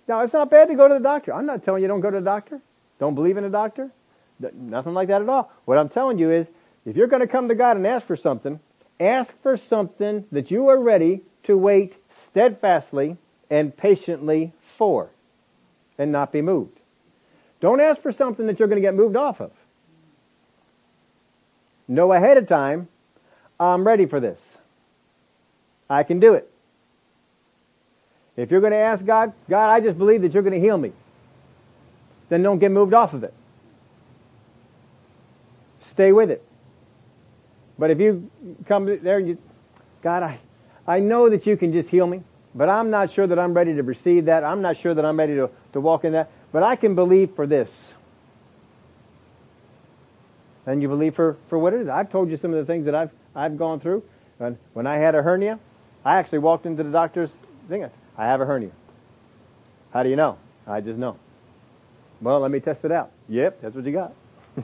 Now it's not bad to go to the doctor. I'm not telling you don't go to the doctor. Don't believe in a doctor. Nothing like that at all. What I'm telling you is, if you're going to come to God and ask for something, ask for something that you are ready to wait steadfastly and patiently for and not be moved. Don't ask for something that you're going to get moved off of. Know ahead of time, I'm ready for this. I can do it. If you're going to ask God, God, I just believe that you're going to heal me, then don't get moved off of it. Stay with it. But if you come there and you, God, I, I know that you can just heal me, but I'm not sure that I'm ready to receive that. I'm not sure that I'm ready to, to walk in that, but I can believe for this. And you believe for, for what it is. I've told you some of the things that I've, I've gone through. And when I had a hernia, I actually walked into the doctor's thing. I have a hernia. How do you know? I just know. Well, let me test it out. Yep, that's what you got.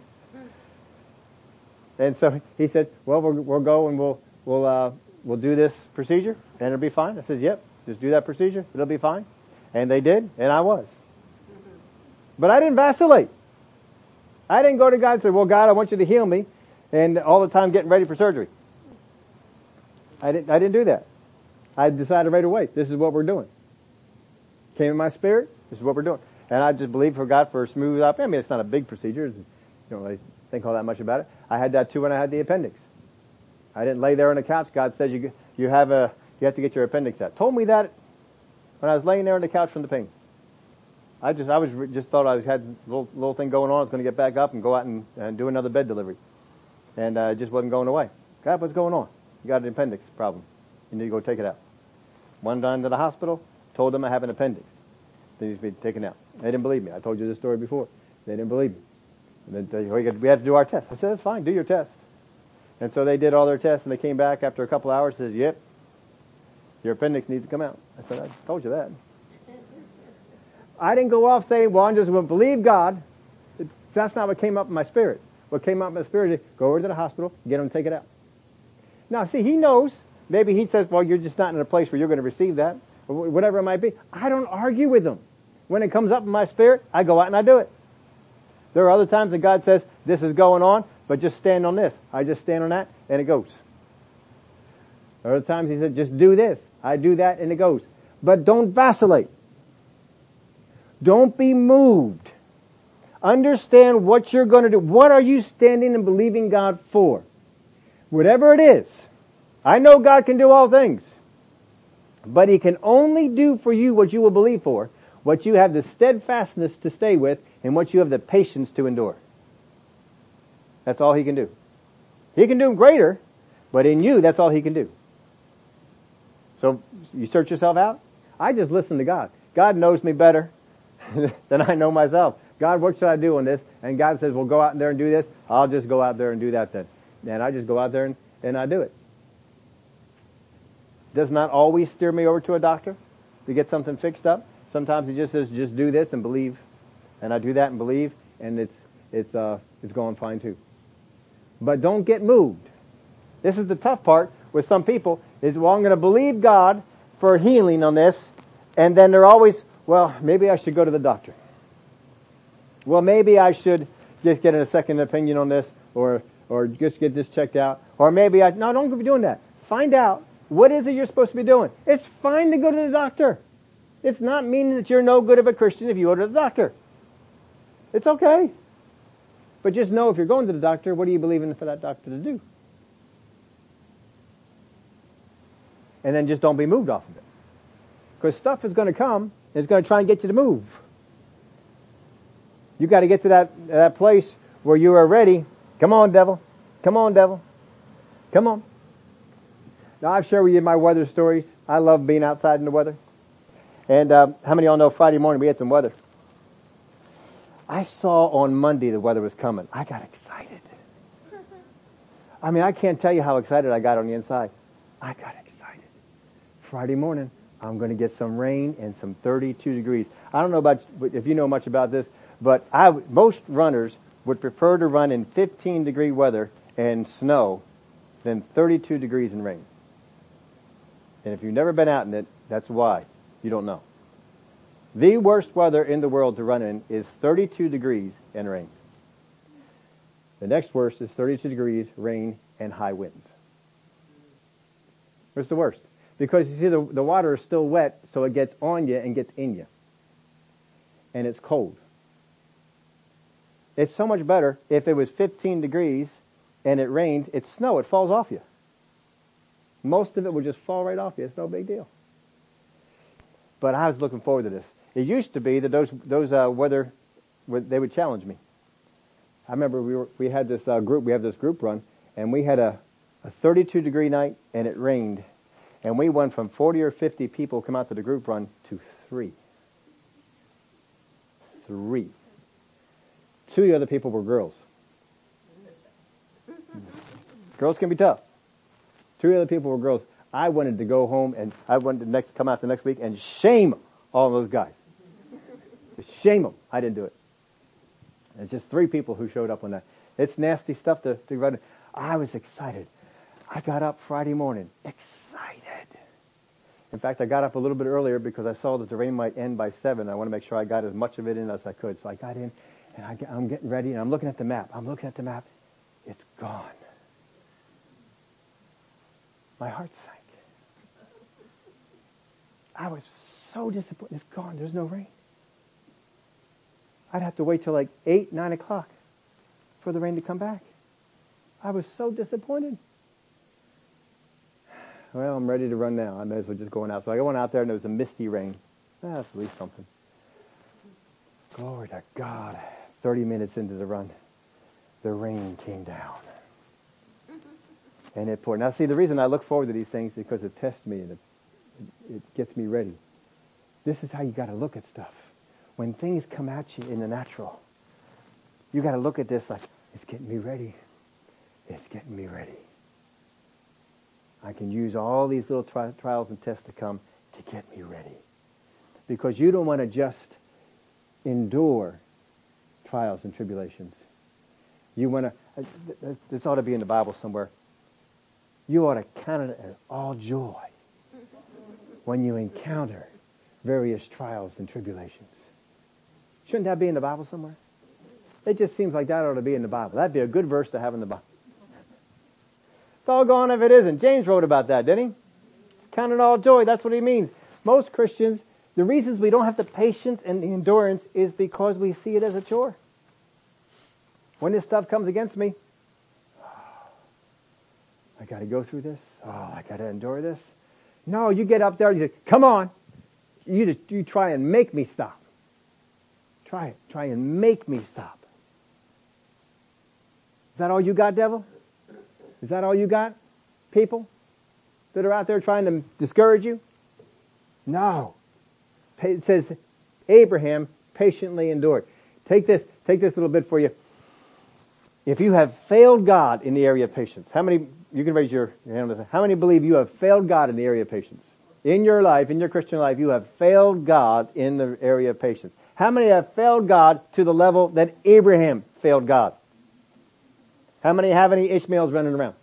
and so he said, well, we'll, we'll go and we'll, we'll, uh, we'll do this procedure and it'll be fine. I said, yep, just do that procedure. It'll be fine. And they did, and I was. But I didn't vacillate. I didn't go to God and say, well, God, I want you to heal me, and all the time getting ready for surgery. I didn't, I didn't do that. I decided right away, this is what we're doing. Came in my spirit, this is what we're doing. And I just believed for God for a smooth up. I mean, it's not a big procedure. You don't really think all that much about it. I had that too when I had the appendix. I didn't lay there on the couch. God says you, you have a, you have to get your appendix out. Told me that when I was laying there on the couch from the pain. I just, I was just thought I was, had a little, little thing going on. I was going to get back up and go out and, and do another bed delivery. And uh, it just wasn't going away. God, what's going on? You got an appendix problem. You need to go take it out. Went down to the hospital, told them I have an appendix. They need to be taken out. They didn't believe me. I told you this story before. They didn't believe me. And they, we had to do our test. I said, that's fine, do your test. And so they did all their tests and they came back after a couple hours and said, yep, your appendix needs to come out. I said, I told you that. I didn't go off saying, well, I'm just going to believe God. That's not what came up in my spirit. What came up in my spirit is go over to the hospital, get them take it out. Now, see, he knows. Maybe he says, well, you're just not in a place where you're going to receive that, or whatever it might be. I don't argue with him. When it comes up in my spirit, I go out and I do it. There are other times that God says, this is going on, but just stand on this. I just stand on that, and it goes. There are other times he said, just do this. I do that, and it goes. But don't vacillate. Don't be moved. Understand what you're going to do. What are you standing and believing God for? Whatever it is. I know God can do all things. But He can only do for you what you will believe for, what you have the steadfastness to stay with, and what you have the patience to endure. That's all He can do. He can do greater, but in you, that's all He can do. So, you search yourself out? I just listen to God. God knows me better than I know myself. God, what should I do on this? And God says, well, go out there and do this. I'll just go out there and do that then. And I just go out there and, and I do it. Does not always steer me over to a doctor to get something fixed up. Sometimes he just says, just do this and believe. And I do that and believe, and it's, it's, uh, it's going fine too. But don't get moved. This is the tough part with some people is, well, I'm going to believe God for healing on this, and then they're always, well, maybe I should go to the doctor. Well, maybe I should just get a second opinion on this or, or just get this checked out. Or maybe I, no, don't be doing that. Find out what is it you're supposed to be doing. It's fine to go to the doctor. It's not meaning that you're no good of a Christian if you go to the doctor. It's okay. But just know if you're going to the doctor, what are you believing for that doctor to do? And then just don't be moved off of it. Because stuff is going to come is going to try and get you to move. You got to get to that, that place where you are ready. Come on, devil. Come on, devil. Come on. Now I've shared with you my weather stories. I love being outside in the weather. And um, how many of y'all know Friday morning we had some weather? I saw on Monday the weather was coming. I got excited. I mean, I can't tell you how excited I got on the inside. I got excited. Friday morning, I'm going to get some rain and some 32 degrees. I don't know about if you know much about this, but I, most runners would prefer to run in 15 degree weather and snow than 32 degrees and rain. And if you've never been out in it, that's why. You don't know. The worst weather in the world to run in is 32 degrees and rain. The next worst is 32 degrees, rain, and high winds. What's the worst? Because you see, the, the water is still wet, so it gets on you and gets in you. And it's cold. It's so much better if it was 15 degrees and it rains, it's snow, it falls off you. Most of it would just fall right off you. It's no big deal. But I was looking forward to this. It used to be that those those uh, weather they would challenge me. I remember we were we had this uh, group we have this group run and we had a, a 32 degree night and it rained and we went from 40 or 50 people come out to the group run to three. Three. Two of the other people were girls. Girls can be tough. Two of the other people were girls. I wanted to go home and I wanted to next come out the next week and shame all those guys. shame them. I didn't do it. It's just three people who showed up on that. It's nasty stuff to, to run. I was excited. I got up Friday morning, excited. In fact, I got up a little bit earlier because I saw that the rain might end by seven. I want to make sure I got as much of it in as I could. So I got in and I, I'm getting ready and I'm looking at the map. I'm looking at the map. It's gone. My heart sank. I was so disappointed. It's gone. There's no rain. I'd have to wait till like 8, 9 o'clock for the rain to come back. I was so disappointed. Well, I'm ready to run now. I may as well just go on out. So I went out there and it was a misty rain. That's at least something. Glory to God. 30 minutes into the run, the rain came down. And it poured. Now see, the reason I look forward to these things is because it tests me and it, it gets me ready. This is how you gotta look at stuff. When things come at you in the natural, you gotta look at this like, it's getting me ready. It's getting me ready. I can use all these little tri- trials and tests to come to get me ready. Because you don't want to just endure trials and tribulations. You want to, uh, this ought to be in the Bible somewhere. You ought to count it as all joy when you encounter various trials and tribulations. Shouldn't that be in the Bible somewhere? It just seems like that ought to be in the Bible. That'd be a good verse to have in the Bible. Doggone if it isn't. James wrote about that, didn't he? Count it all joy. That's what he means. Most Christians, the reasons we don't have the patience and the endurance is because we see it as a chore. When this stuff comes against me, I got to go through this. Oh, I got to endure this. No, you get up there you say, come on. You, just, you try and make me stop. Try it. Try and make me stop. Is that all you got, devil? Is that all you got? People that are out there trying to discourage you? No. It says Abraham patiently endured. Take this, take this little bit for you. If you have failed God in the area of patience, how many, you can raise your, your hand how many believe you have failed God in the area of patience? In your life, in your Christian life, you have failed God in the area of patience. How many have failed God to the level that Abraham failed God? How many have any Ishmaels running around?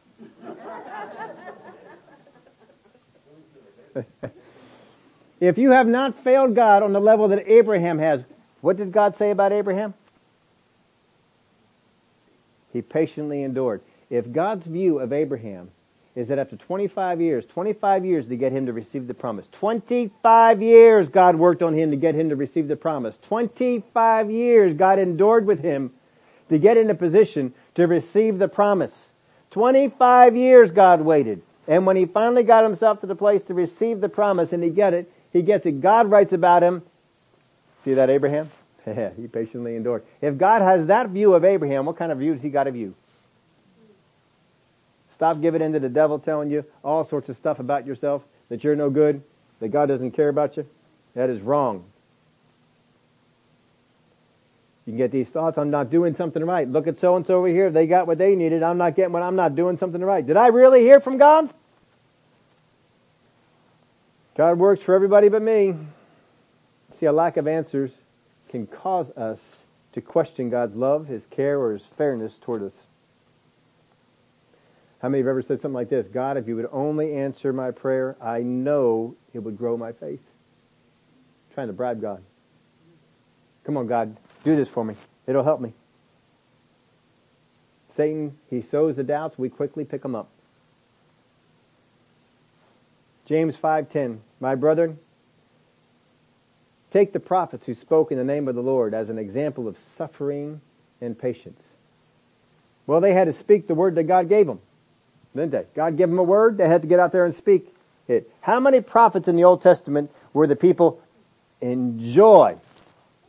if you have not failed God on the level that Abraham has, what did God say about Abraham? He patiently endured. If God's view of Abraham is that after 25 years, 25 years to get him to receive the promise, 25 years God worked on him to get him to receive the promise, 25 years God endured with him to get in a position to receive the promise. 25 years God waited. And when he finally got himself to the place to receive the promise and he get it, he gets it. God writes about him. See that Abraham? he patiently endured. If God has that view of Abraham, what kind of view does he got of you? Stop giving in to the devil telling you all sorts of stuff about yourself, that you're no good, that God doesn't care about you. That is wrong. You can get these thoughts, I'm not doing something right. Look at so and so over here. They got what they needed. I'm not getting what I'm not doing something right. Did I really hear from God? God works for everybody but me. See, a lack of answers can cause us to question God's love, His care, or His fairness toward us. How many have ever said something like this? God, if you would only answer my prayer, I know it would grow my faith. I'm trying to bribe God. Come on, God, do this for me. It'll help me. Satan, he sows the doubts. We quickly pick them up. James 5:10, my brethren, take the prophets who spoke in the name of the Lord as an example of suffering and patience. Well, they had to speak the word that God gave them, didn't they? God gave them a word, they had to get out there and speak it. How many prophets in the Old Testament were the people enjoy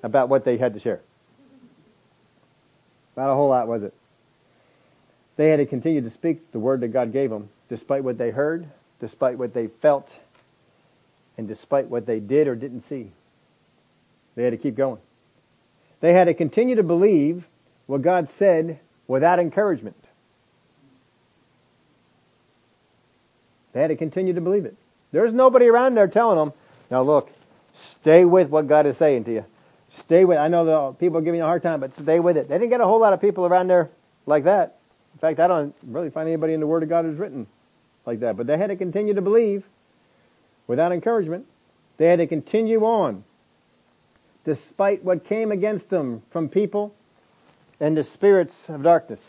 about what they had to share? Not a whole lot, was it? They had to continue to speak the word that God gave them, despite what they heard, despite what they felt, and despite what they did or didn't see. They had to keep going. They had to continue to believe what God said without encouragement. They had to continue to believe it. There's nobody around there telling them, now look, stay with what God is saying to you. Stay with, it. I know the people are giving you a hard time, but stay with it. They didn't get a whole lot of people around there like that. In fact, I don't really find anybody in the Word of God who's written like that. But they had to continue to believe without encouragement. They had to continue on despite what came against them from people and the spirits of darkness.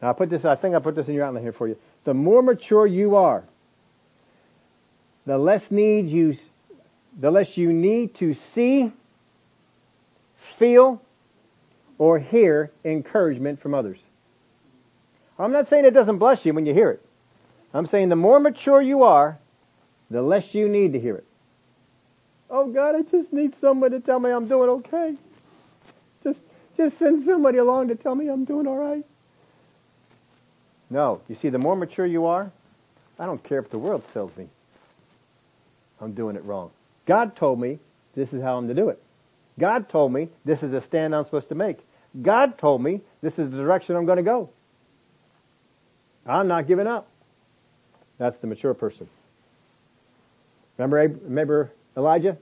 Now I put this, I think I put this in your outline here for you. The more mature you are, the less need you, the less you need to see, feel, or hear encouragement from others. I'm not saying it doesn't bless you when you hear it. I'm saying the more mature you are, the less you need to hear it. Oh God, I just need someone to tell me I'm doing okay. Just, just send somebody along to tell me I'm doing alright. No, you see, the more mature you are, I don't care if the world tells me I'm doing it wrong. God told me this is how I'm to do it. God told me this is the stand I'm supposed to make. God told me this is the direction I'm going to go. I'm not giving up. That's the mature person. Remember, remember Elijah?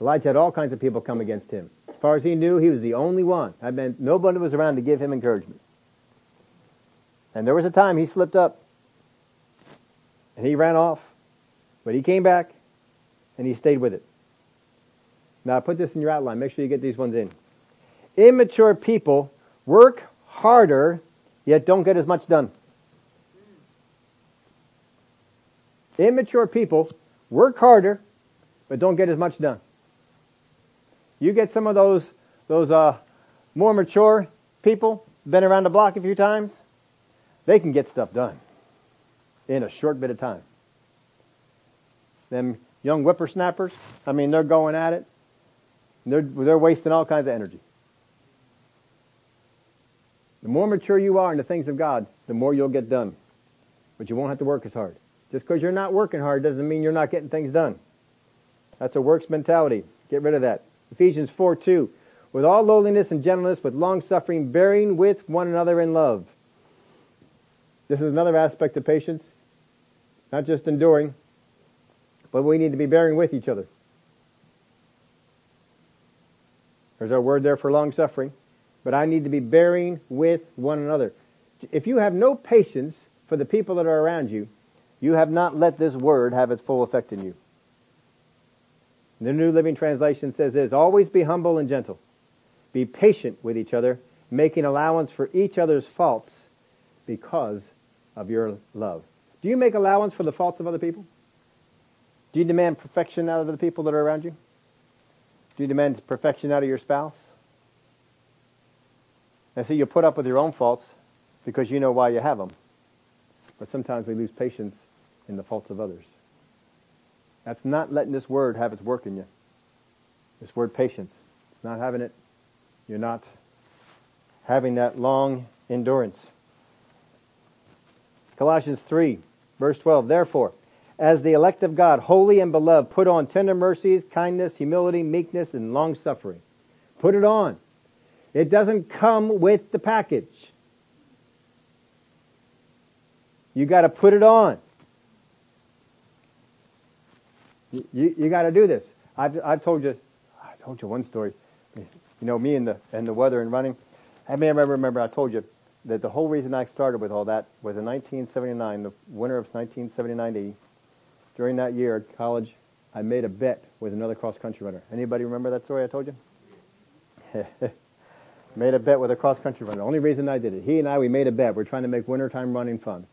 Elijah had all kinds of people come against him. As far as he knew, he was the only one. I mean, nobody was around to give him encouragement. And there was a time he slipped up and he ran off, but he came back and he stayed with it. Now I put this in your outline. Make sure you get these ones in. Immature people work harder yet don't get as much done. Immature people work harder, but don't get as much done. You get some of those, those, uh, more mature people, been around the block a few times, they can get stuff done in a short bit of time. Them young whippersnappers, I mean, they're going at it. They're, they're wasting all kinds of energy. The more mature you are in the things of God, the more you'll get done. But you won't have to work as hard. Just because you're not working hard doesn't mean you're not getting things done. That's a works mentality. Get rid of that. Ephesians 4 2. With all lowliness and gentleness, with long suffering, bearing with one another in love. This is another aspect of patience. Not just enduring, but we need to be bearing with each other. There's our word there for long suffering but I need to be bearing with one another. If you have no patience for the people that are around you, you have not let this word have its full effect in you. The New Living Translation says this, always be humble and gentle. Be patient with each other, making allowance for each other's faults because of your love. Do you make allowance for the faults of other people? Do you demand perfection out of the people that are around you? Do you demand perfection out of your spouse? And so you put up with your own faults because you know why you have them. But sometimes we lose patience in the faults of others. That's not letting this word have its work in you. This word patience. Not having it. You're not having that long endurance. Colossians 3, verse 12. Therefore, as the elect of God, holy and beloved, put on tender mercies, kindness, humility, meekness, and long suffering. Put it on. It doesn't come with the package. You gotta put it on. You, you, you gotta do this. I've, I've told you, I told you one story. You know, me and the, and the weather and running. I may remember, remember I told you that the whole reason I started with all that was in 1979, the winter of 1979 during that year at college, I made a bet with another cross country runner. Anybody remember that story I told you? made a bet with a cross country runner. The only reason I did it. He and I, we made a bet. We're trying to make wintertime running fun.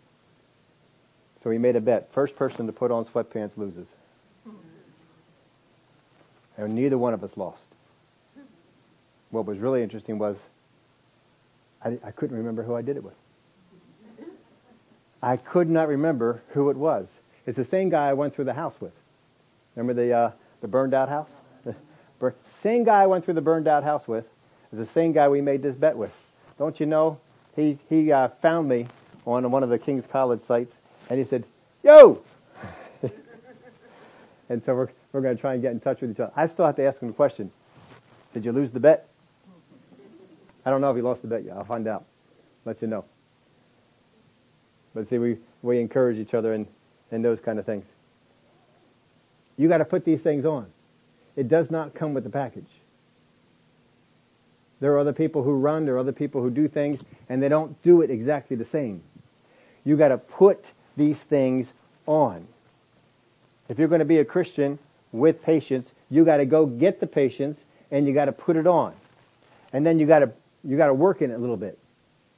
So we made a bet. First person to put on sweatpants loses. And neither one of us lost. What was really interesting was I, I couldn't remember who I did it with. I could not remember who it was. It's the same guy I went through the house with. Remember the uh, the burned out house? The same guy I went through the burned out house with is the same guy we made this bet with. Don't you know? He he uh, found me on one of the King's College sites, and he said, "Yo." and so we're we're going to try and get in touch with each other. I still have to ask him a question: Did you lose the bet? I don't know if he lost the bet yet. I'll find out. Let you know. But see, we we encourage each other and and those kind of things. You got to put these things on. It does not come with the package. There are other people who run, there are other people who do things, and they don't do it exactly the same. You got to put these things on. If you're going to be a Christian with patience, you got to go get the patience and you got to put it on. And then you got to you got to work in it a little bit.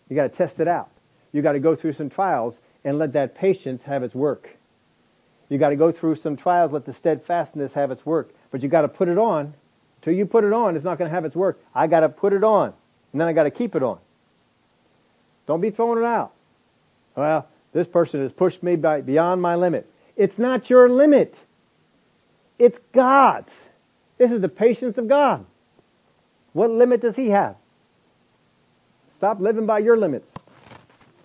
You got to test it out. You got to go through some trials and let that patience have its work. You got to go through some trials, let the steadfastness have its work. But you got to put it on. Till you put it on, it's not going to have its work. I got to put it on, and then I got to keep it on. Don't be throwing it out. Well, this person has pushed me by, beyond my limit. It's not your limit. It's God's. This is the patience of God. What limit does He have? Stop living by your limits.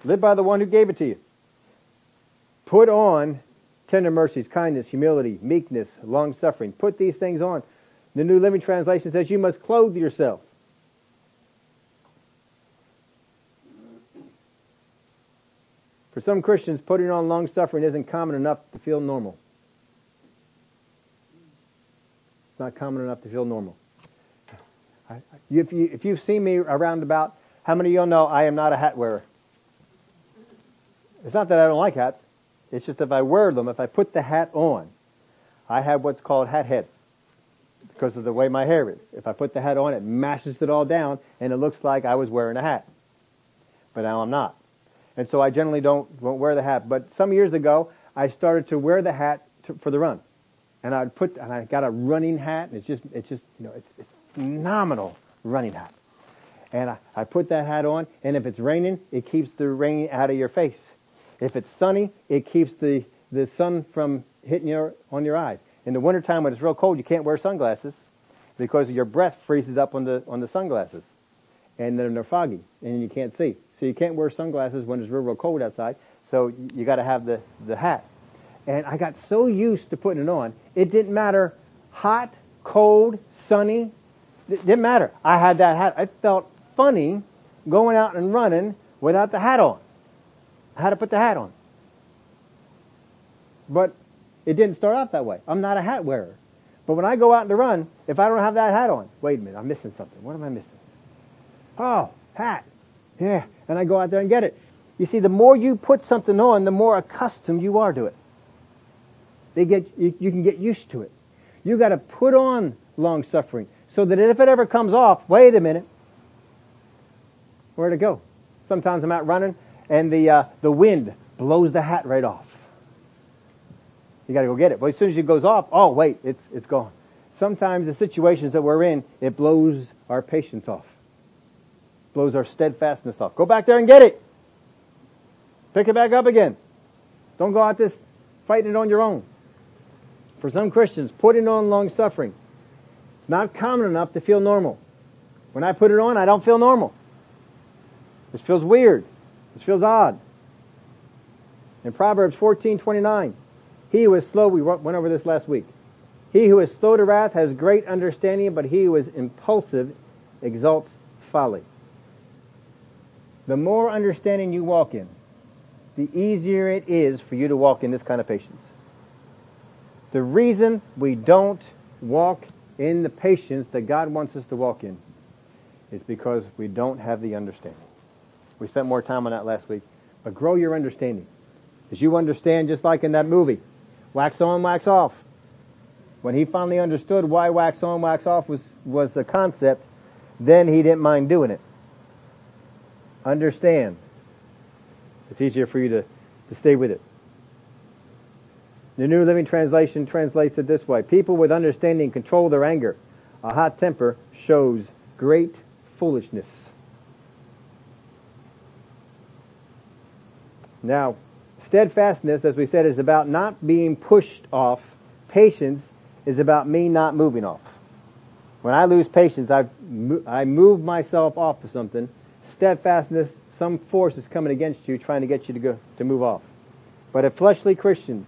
Live by the one who gave it to you. Put on tender mercies, kindness, humility, meekness, long suffering. Put these things on. The New Living Translation says you must clothe yourself. For some Christians, putting on long suffering isn't common enough to feel normal. It's not common enough to feel normal. If, you, if you've seen me around about, how many of y'all know I am not a hat wearer? It's not that I don't like hats. It's just if I wear them, if I put the hat on, I have what's called hat head because of the way my hair is. If I put the hat on, it mashes it all down and it looks like I was wearing a hat. But now I'm not. And so I generally don't, won't wear the hat. But some years ago, I started to wear the hat to, for the run. And I'd put, and I got a running hat and it's just, it's just, you know, it's, it's phenomenal running hat. And I, I put that hat on and if it's raining, it keeps the rain out of your face. If it's sunny, it keeps the, the sun from hitting your, on your eyes. In the wintertime when it's real cold, you can't wear sunglasses because your breath freezes up on the, on the sunglasses. And then they're foggy and you can't see. So you can't wear sunglasses when it's real, real cold outside. So you gotta have the, the hat. And I got so used to putting it on, it didn't matter hot, cold, sunny, it didn't matter. I had that hat. I felt funny going out and running without the hat on how to put the hat on. But it didn't start out that way. I'm not a hat wearer. But when I go out to run, if I don't have that hat on, wait a minute, I'm missing something. What am I missing? Oh, hat. Yeah. And I go out there and get it. You see, the more you put something on, the more accustomed you are to it. They get, you, you can get used to it. You gotta put on long suffering so that if it ever comes off, wait a minute. Where'd it go? Sometimes I'm out running and the uh, the wind blows the hat right off. You got to go get it. But as soon as it goes off, oh wait, it's it's gone. Sometimes the situations that we're in, it blows our patience off, blows our steadfastness off. Go back there and get it. Pick it back up again. Don't go out this fighting it on your own. For some Christians, putting on long suffering, it's not common enough to feel normal. When I put it on, I don't feel normal. This feels weird. This feels odd. In Proverbs 14:29, he who is slow, we went over this last week. He who is slow to wrath has great understanding, but he who is impulsive exalts folly. The more understanding you walk in, the easier it is for you to walk in this kind of patience. The reason we don't walk in the patience that God wants us to walk in is because we don't have the understanding. We spent more time on that last week. But grow your understanding. As you understand, just like in that movie, wax on, wax off. When he finally understood why wax on, wax off was, was the concept, then he didn't mind doing it. Understand. It's easier for you to, to stay with it. The New Living Translation translates it this way. People with understanding control their anger. A hot temper shows great foolishness. Now, steadfastness, as we said, is about not being pushed off. Patience is about me not moving off. When I lose patience, I, I move myself off of something. Steadfastness, some force is coming against you, trying to get you to go, to move off. But if fleshly Christians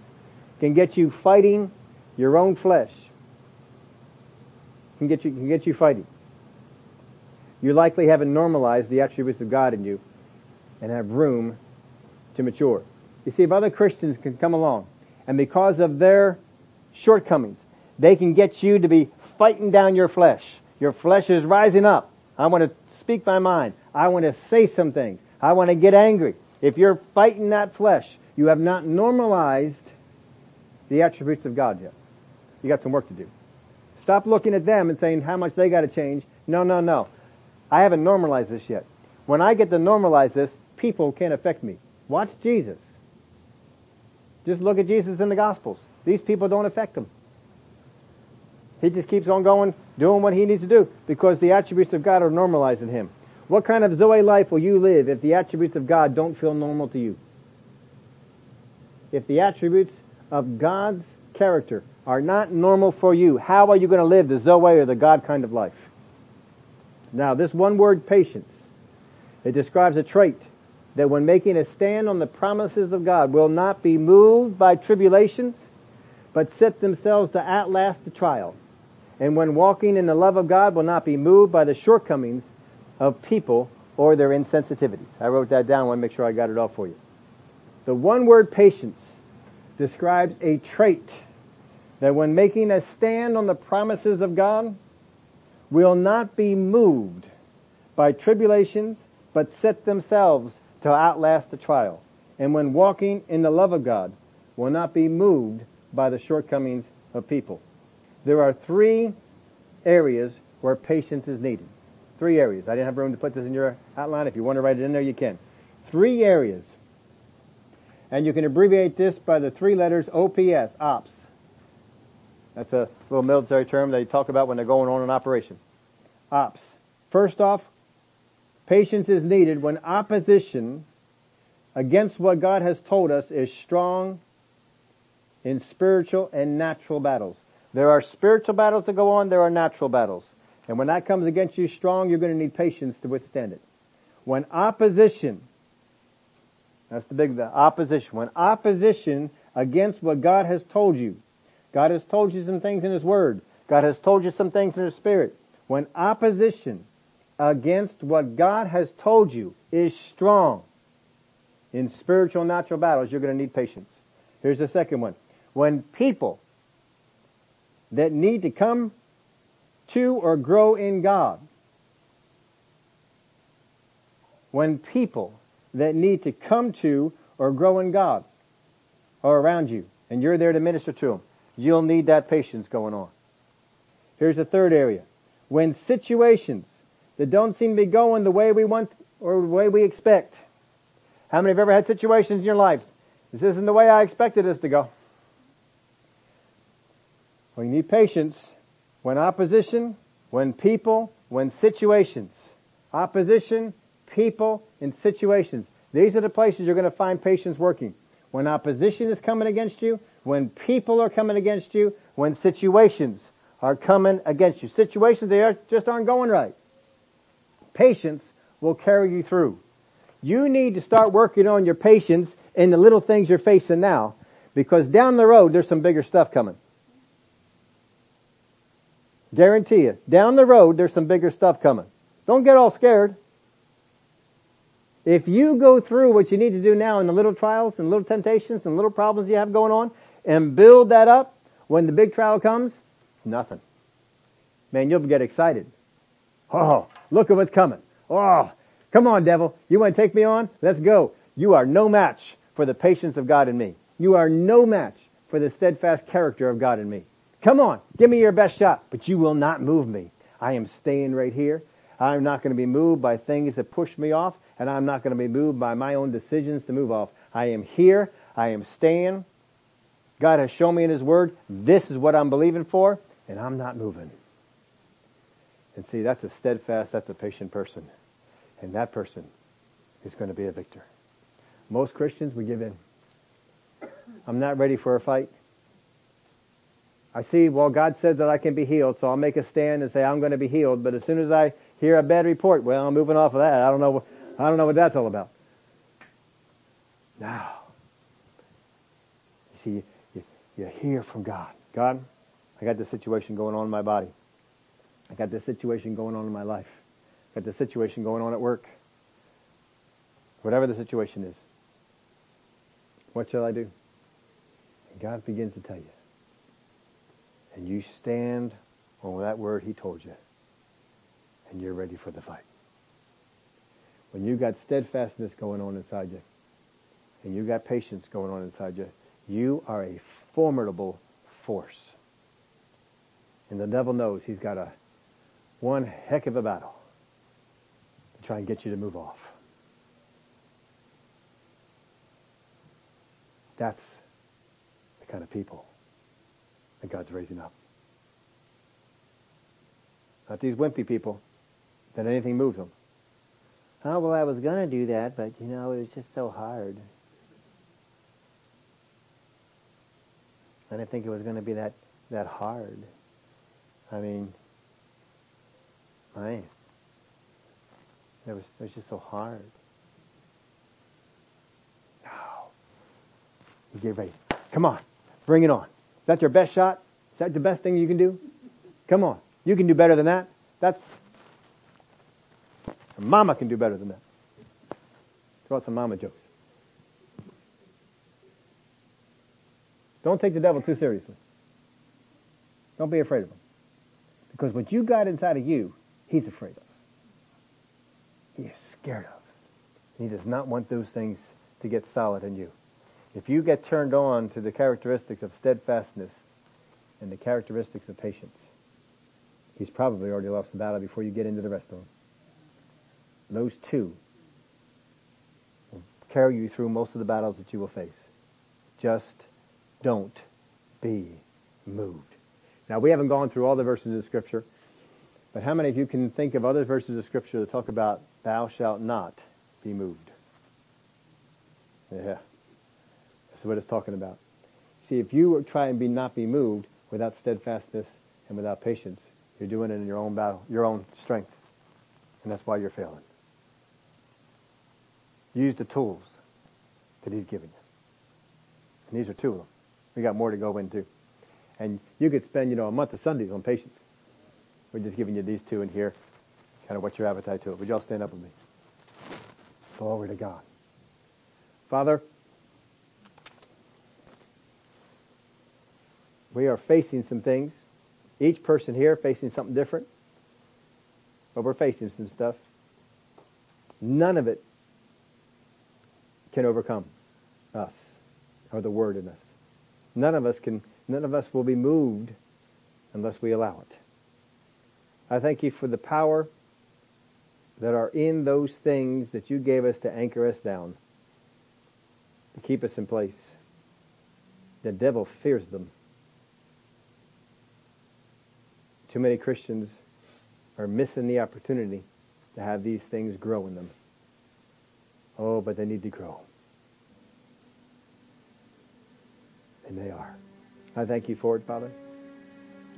can get you fighting your own flesh, can get you, can get you fighting, you likely haven't normalized the attributes of God in you and have room to mature. You see, if other Christians can come along and because of their shortcomings, they can get you to be fighting down your flesh. Your flesh is rising up. I want to speak my mind. I want to say some things. I want to get angry. If you're fighting that flesh, you have not normalized the attributes of God yet. You got some work to do. Stop looking at them and saying how much they got to change. No, no, no. I haven't normalized this yet. When I get to normalize this, people can't affect me. Watch Jesus. Just look at Jesus in the Gospels. These people don't affect him. He just keeps on going, doing what he needs to do because the attributes of God are normalized in him. What kind of Zoe life will you live if the attributes of God don't feel normal to you? If the attributes of God's character are not normal for you, how are you going to live the Zoe or the God kind of life? Now, this one word, patience, it describes a trait that when making a stand on the promises of God will not be moved by tribulations, but set themselves to outlast the trial. And when walking in the love of God will not be moved by the shortcomings of people or their insensitivities. I wrote that down. I want to make sure I got it all for you. The one word patience describes a trait that when making a stand on the promises of God will not be moved by tribulations, but set themselves to outlast the trial. And when walking in the love of God, will not be moved by the shortcomings of people. There are three areas where patience is needed. Three areas. I didn't have room to put this in your outline. If you want to write it in there, you can. Three areas. And you can abbreviate this by the three letters OPS, OPS. That's a little military term they talk about when they're going on an operation. OPS. First off, Patience is needed when opposition against what God has told us is strong in spiritual and natural battles. There are spiritual battles that go on, there are natural battles. And when that comes against you strong, you're going to need patience to withstand it. When opposition, that's the big, the opposition. When opposition against what God has told you, God has told you some things in His Word. God has told you some things in His Spirit. When opposition against what God has told you is strong in spiritual natural battles, you're going to need patience. Here's the second one. When people that need to come to or grow in God, when people that need to come to or grow in God are around you and you're there to minister to them, you'll need that patience going on. Here's the third area. When situations that don't seem to be going the way we want or the way we expect. How many have ever had situations in your life? This isn't the way I expected this to go. Well, you need patience when opposition, when people, when situations. Opposition, people, and situations. These are the places you're going to find patience working. When opposition is coming against you, when people are coming against you, when situations are coming against you. Situations, they just aren't going right. Patience will carry you through. You need to start working on your patience in the little things you're facing now. Because down the road, there's some bigger stuff coming. Guarantee you. Down the road, there's some bigger stuff coming. Don't get all scared. If you go through what you need to do now in the little trials and little temptations and little problems you have going on and build that up, when the big trial comes, nothing. Man, you'll get excited. Oh, look at what's coming. Oh, come on, devil. You want to take me on? Let's go. You are no match for the patience of God in me. You are no match for the steadfast character of God in me. Come on, give me your best shot, but you will not move me. I am staying right here. I'm not going to be moved by things that push me off and I'm not going to be moved by my own decisions to move off. I am here. I am staying. God has shown me in His Word, this is what I'm believing for, and I'm not moving. And see, that's a steadfast, that's a patient person. And that person is going to be a victor. Most Christians, we give in. I'm not ready for a fight. I see, well, God says that I can be healed, so I'll make a stand and say I'm going to be healed. But as soon as I hear a bad report, well, I'm moving off of that. I don't know. I don't know what that's all about. Now, you see, you, you hear from God. God, I got this situation going on in my body. I got this situation going on in my life. I got this situation going on at work. Whatever the situation is. What shall I do? And God begins to tell you. And you stand on that word he told you. And you're ready for the fight when you got steadfastness going on inside you, and you got patience going on inside you, you are a formidable force. And the devil knows he's got a one heck of a battle to try and get you to move off. That's the kind of people that God's raising up. Not these wimpy people that anything moves them. Oh, well, I was going to do that, but, you know, it was just so hard. I didn't think it was going to be that, that hard. I mean, I, it was, it was just so hard. No. You get ready. Come on. Bring it on. Is that your best shot? Is that the best thing you can do? Come on. You can do better than that. That's, Mama can do better than that. Throw out some mama jokes. Don't take the devil too seriously. Don't be afraid of him. Because what you got inside of you, he's afraid of. He is scared of. He does not want those things to get solid in you. If you get turned on to the characteristics of steadfastness and the characteristics of patience, he's probably already lost the battle before you get into the rest of them. Those two will carry you through most of the battles that you will face. Just don't be moved. Now, we haven't gone through all the verses of Scripture, but how many of you can think of other verses of Scripture that talk about thou shalt not be moved? Yeah. That's what it's talking about. See, if you try and be not be moved without steadfastness and without patience, you're doing it in your own battle, your own strength. And that's why you're failing. Use the tools that He's given you. And these are two of them. We got more to go into. And you could spend, you know, a month of Sundays on patience. We're just giving you these two in here, kind of what's your appetite to it. Would you all stand up with me? Glory to God. Father, we are facing some things. Each person here facing something different. But we're facing some stuff. None of it can overcome us or the word in us. None of us can, none of us will be moved unless we allow it. I thank you for the power that are in those things that you gave us to anchor us down, to keep us in place. The devil fears them. Too many Christians are missing the opportunity to have these things grow in them. Oh, but they need to grow. And they are. I thank you for it, Father.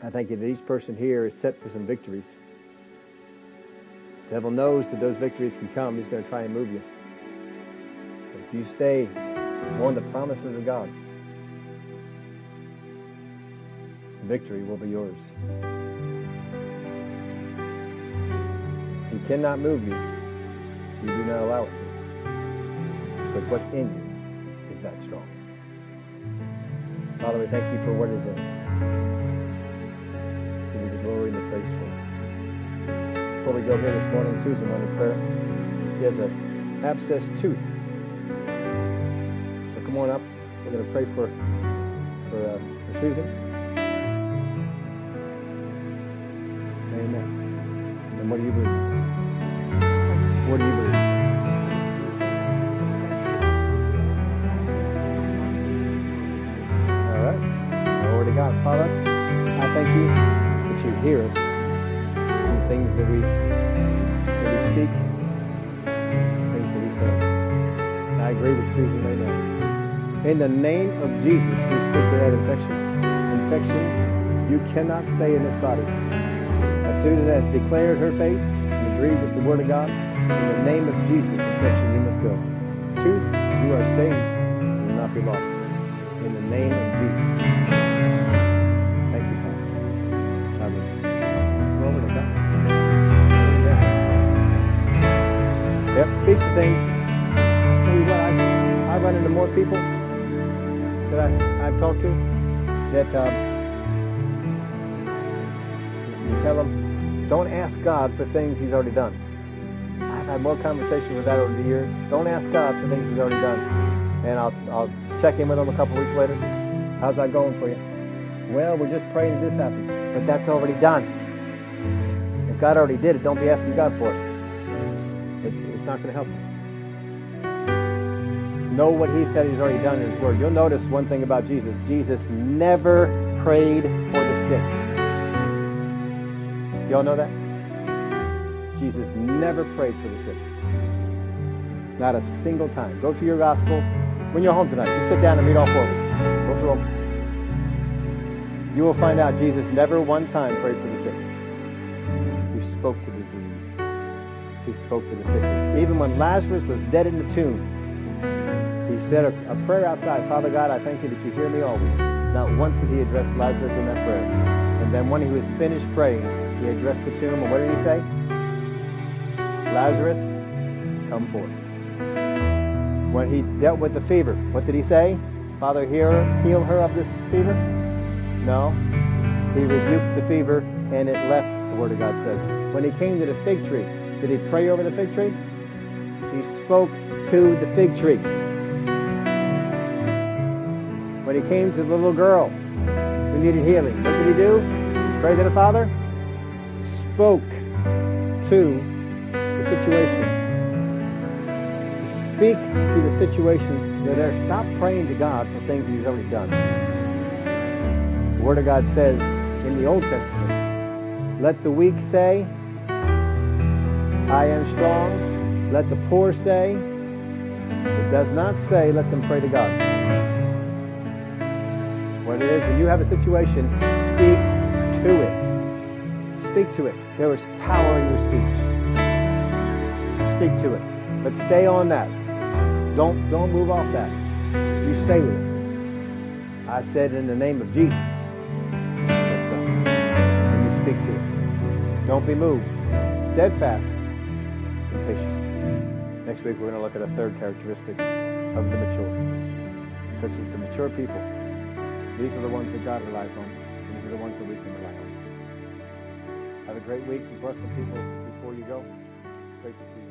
I thank you that each person here is set for some victories. The devil knows that those victories can come. He's going to try and move you. If you stay on the promises of God, victory will be yours. He cannot move you. You do not allow it to. But what's in you is that strong. Father, we thank you for what is in glory and the for. Before we go here this morning, Susan wanted prayer. She has an abscess tooth. So come on up. We're going to pray for for, uh, for Susan. Amen. And what do you believe? That we that we speak, things that we say. And I agree with Susan right now. In the name of Jesus, we speak to that infection. Infection, you cannot stay in this body. As Susan has declared her faith and agreed with the Word of God, in the name of Jesus, infection, you must go. I'll tell you what, I, I run into more people that I, I've talked to that um, you tell them, don't ask God for things He's already done. I've had more conversations with that over the years. Don't ask God for things He's already done. And I'll, I'll check in with them a couple weeks later. How's that going for you? Well, we're just praying that this happens. But that's already done. If God already did it, don't be asking God for it. It it's not going to help you. Know what He said He's already done in His Word. You'll notice one thing about Jesus. Jesus never prayed for the sick. Y'all know that? Jesus never prayed for the sick. Not a single time. Go through your gospel. When you're home tonight, just sit down and read all four of them. Go through them. You will find out Jesus never one time prayed for the sick. He spoke to disease. He spoke to the sick. Even when Lazarus was dead in the tomb, he said a, a prayer outside. Father God, I thank you that you hear me always. Not once did he address Lazarus in that prayer. And then when he was finished praying, he addressed the tomb. And what did he say? Lazarus, come forth. When he dealt with the fever, what did he say? Father, heal her, heal her of this fever? No. He rebuked the fever and it left, the Word of God says. When he came to the fig tree, did he pray over the fig tree? He spoke to the fig tree. When he came to the little girl who needed healing, what did he do? Pray to the Father? Spoke to the situation. Speak to the situation that. Stop praying to God for things He's already done. The Word of God says in the Old Testament, let the weak say, I am strong. Let the poor say, it does not say, let them pray to God. What it is, when you have a situation, speak to it. Speak to it. There is power in your speech. Speak to it. But stay on that. Don't don't move off that. You stay with it. I said in the name of Jesus. And you speak to it. Don't be moved. Steadfast. Next week we're going to look at a third characteristic of the mature. This is the mature people. These are the ones that God relies on. These are the ones that we can rely on. Have a great week. Bless the people before you go. Great to see you.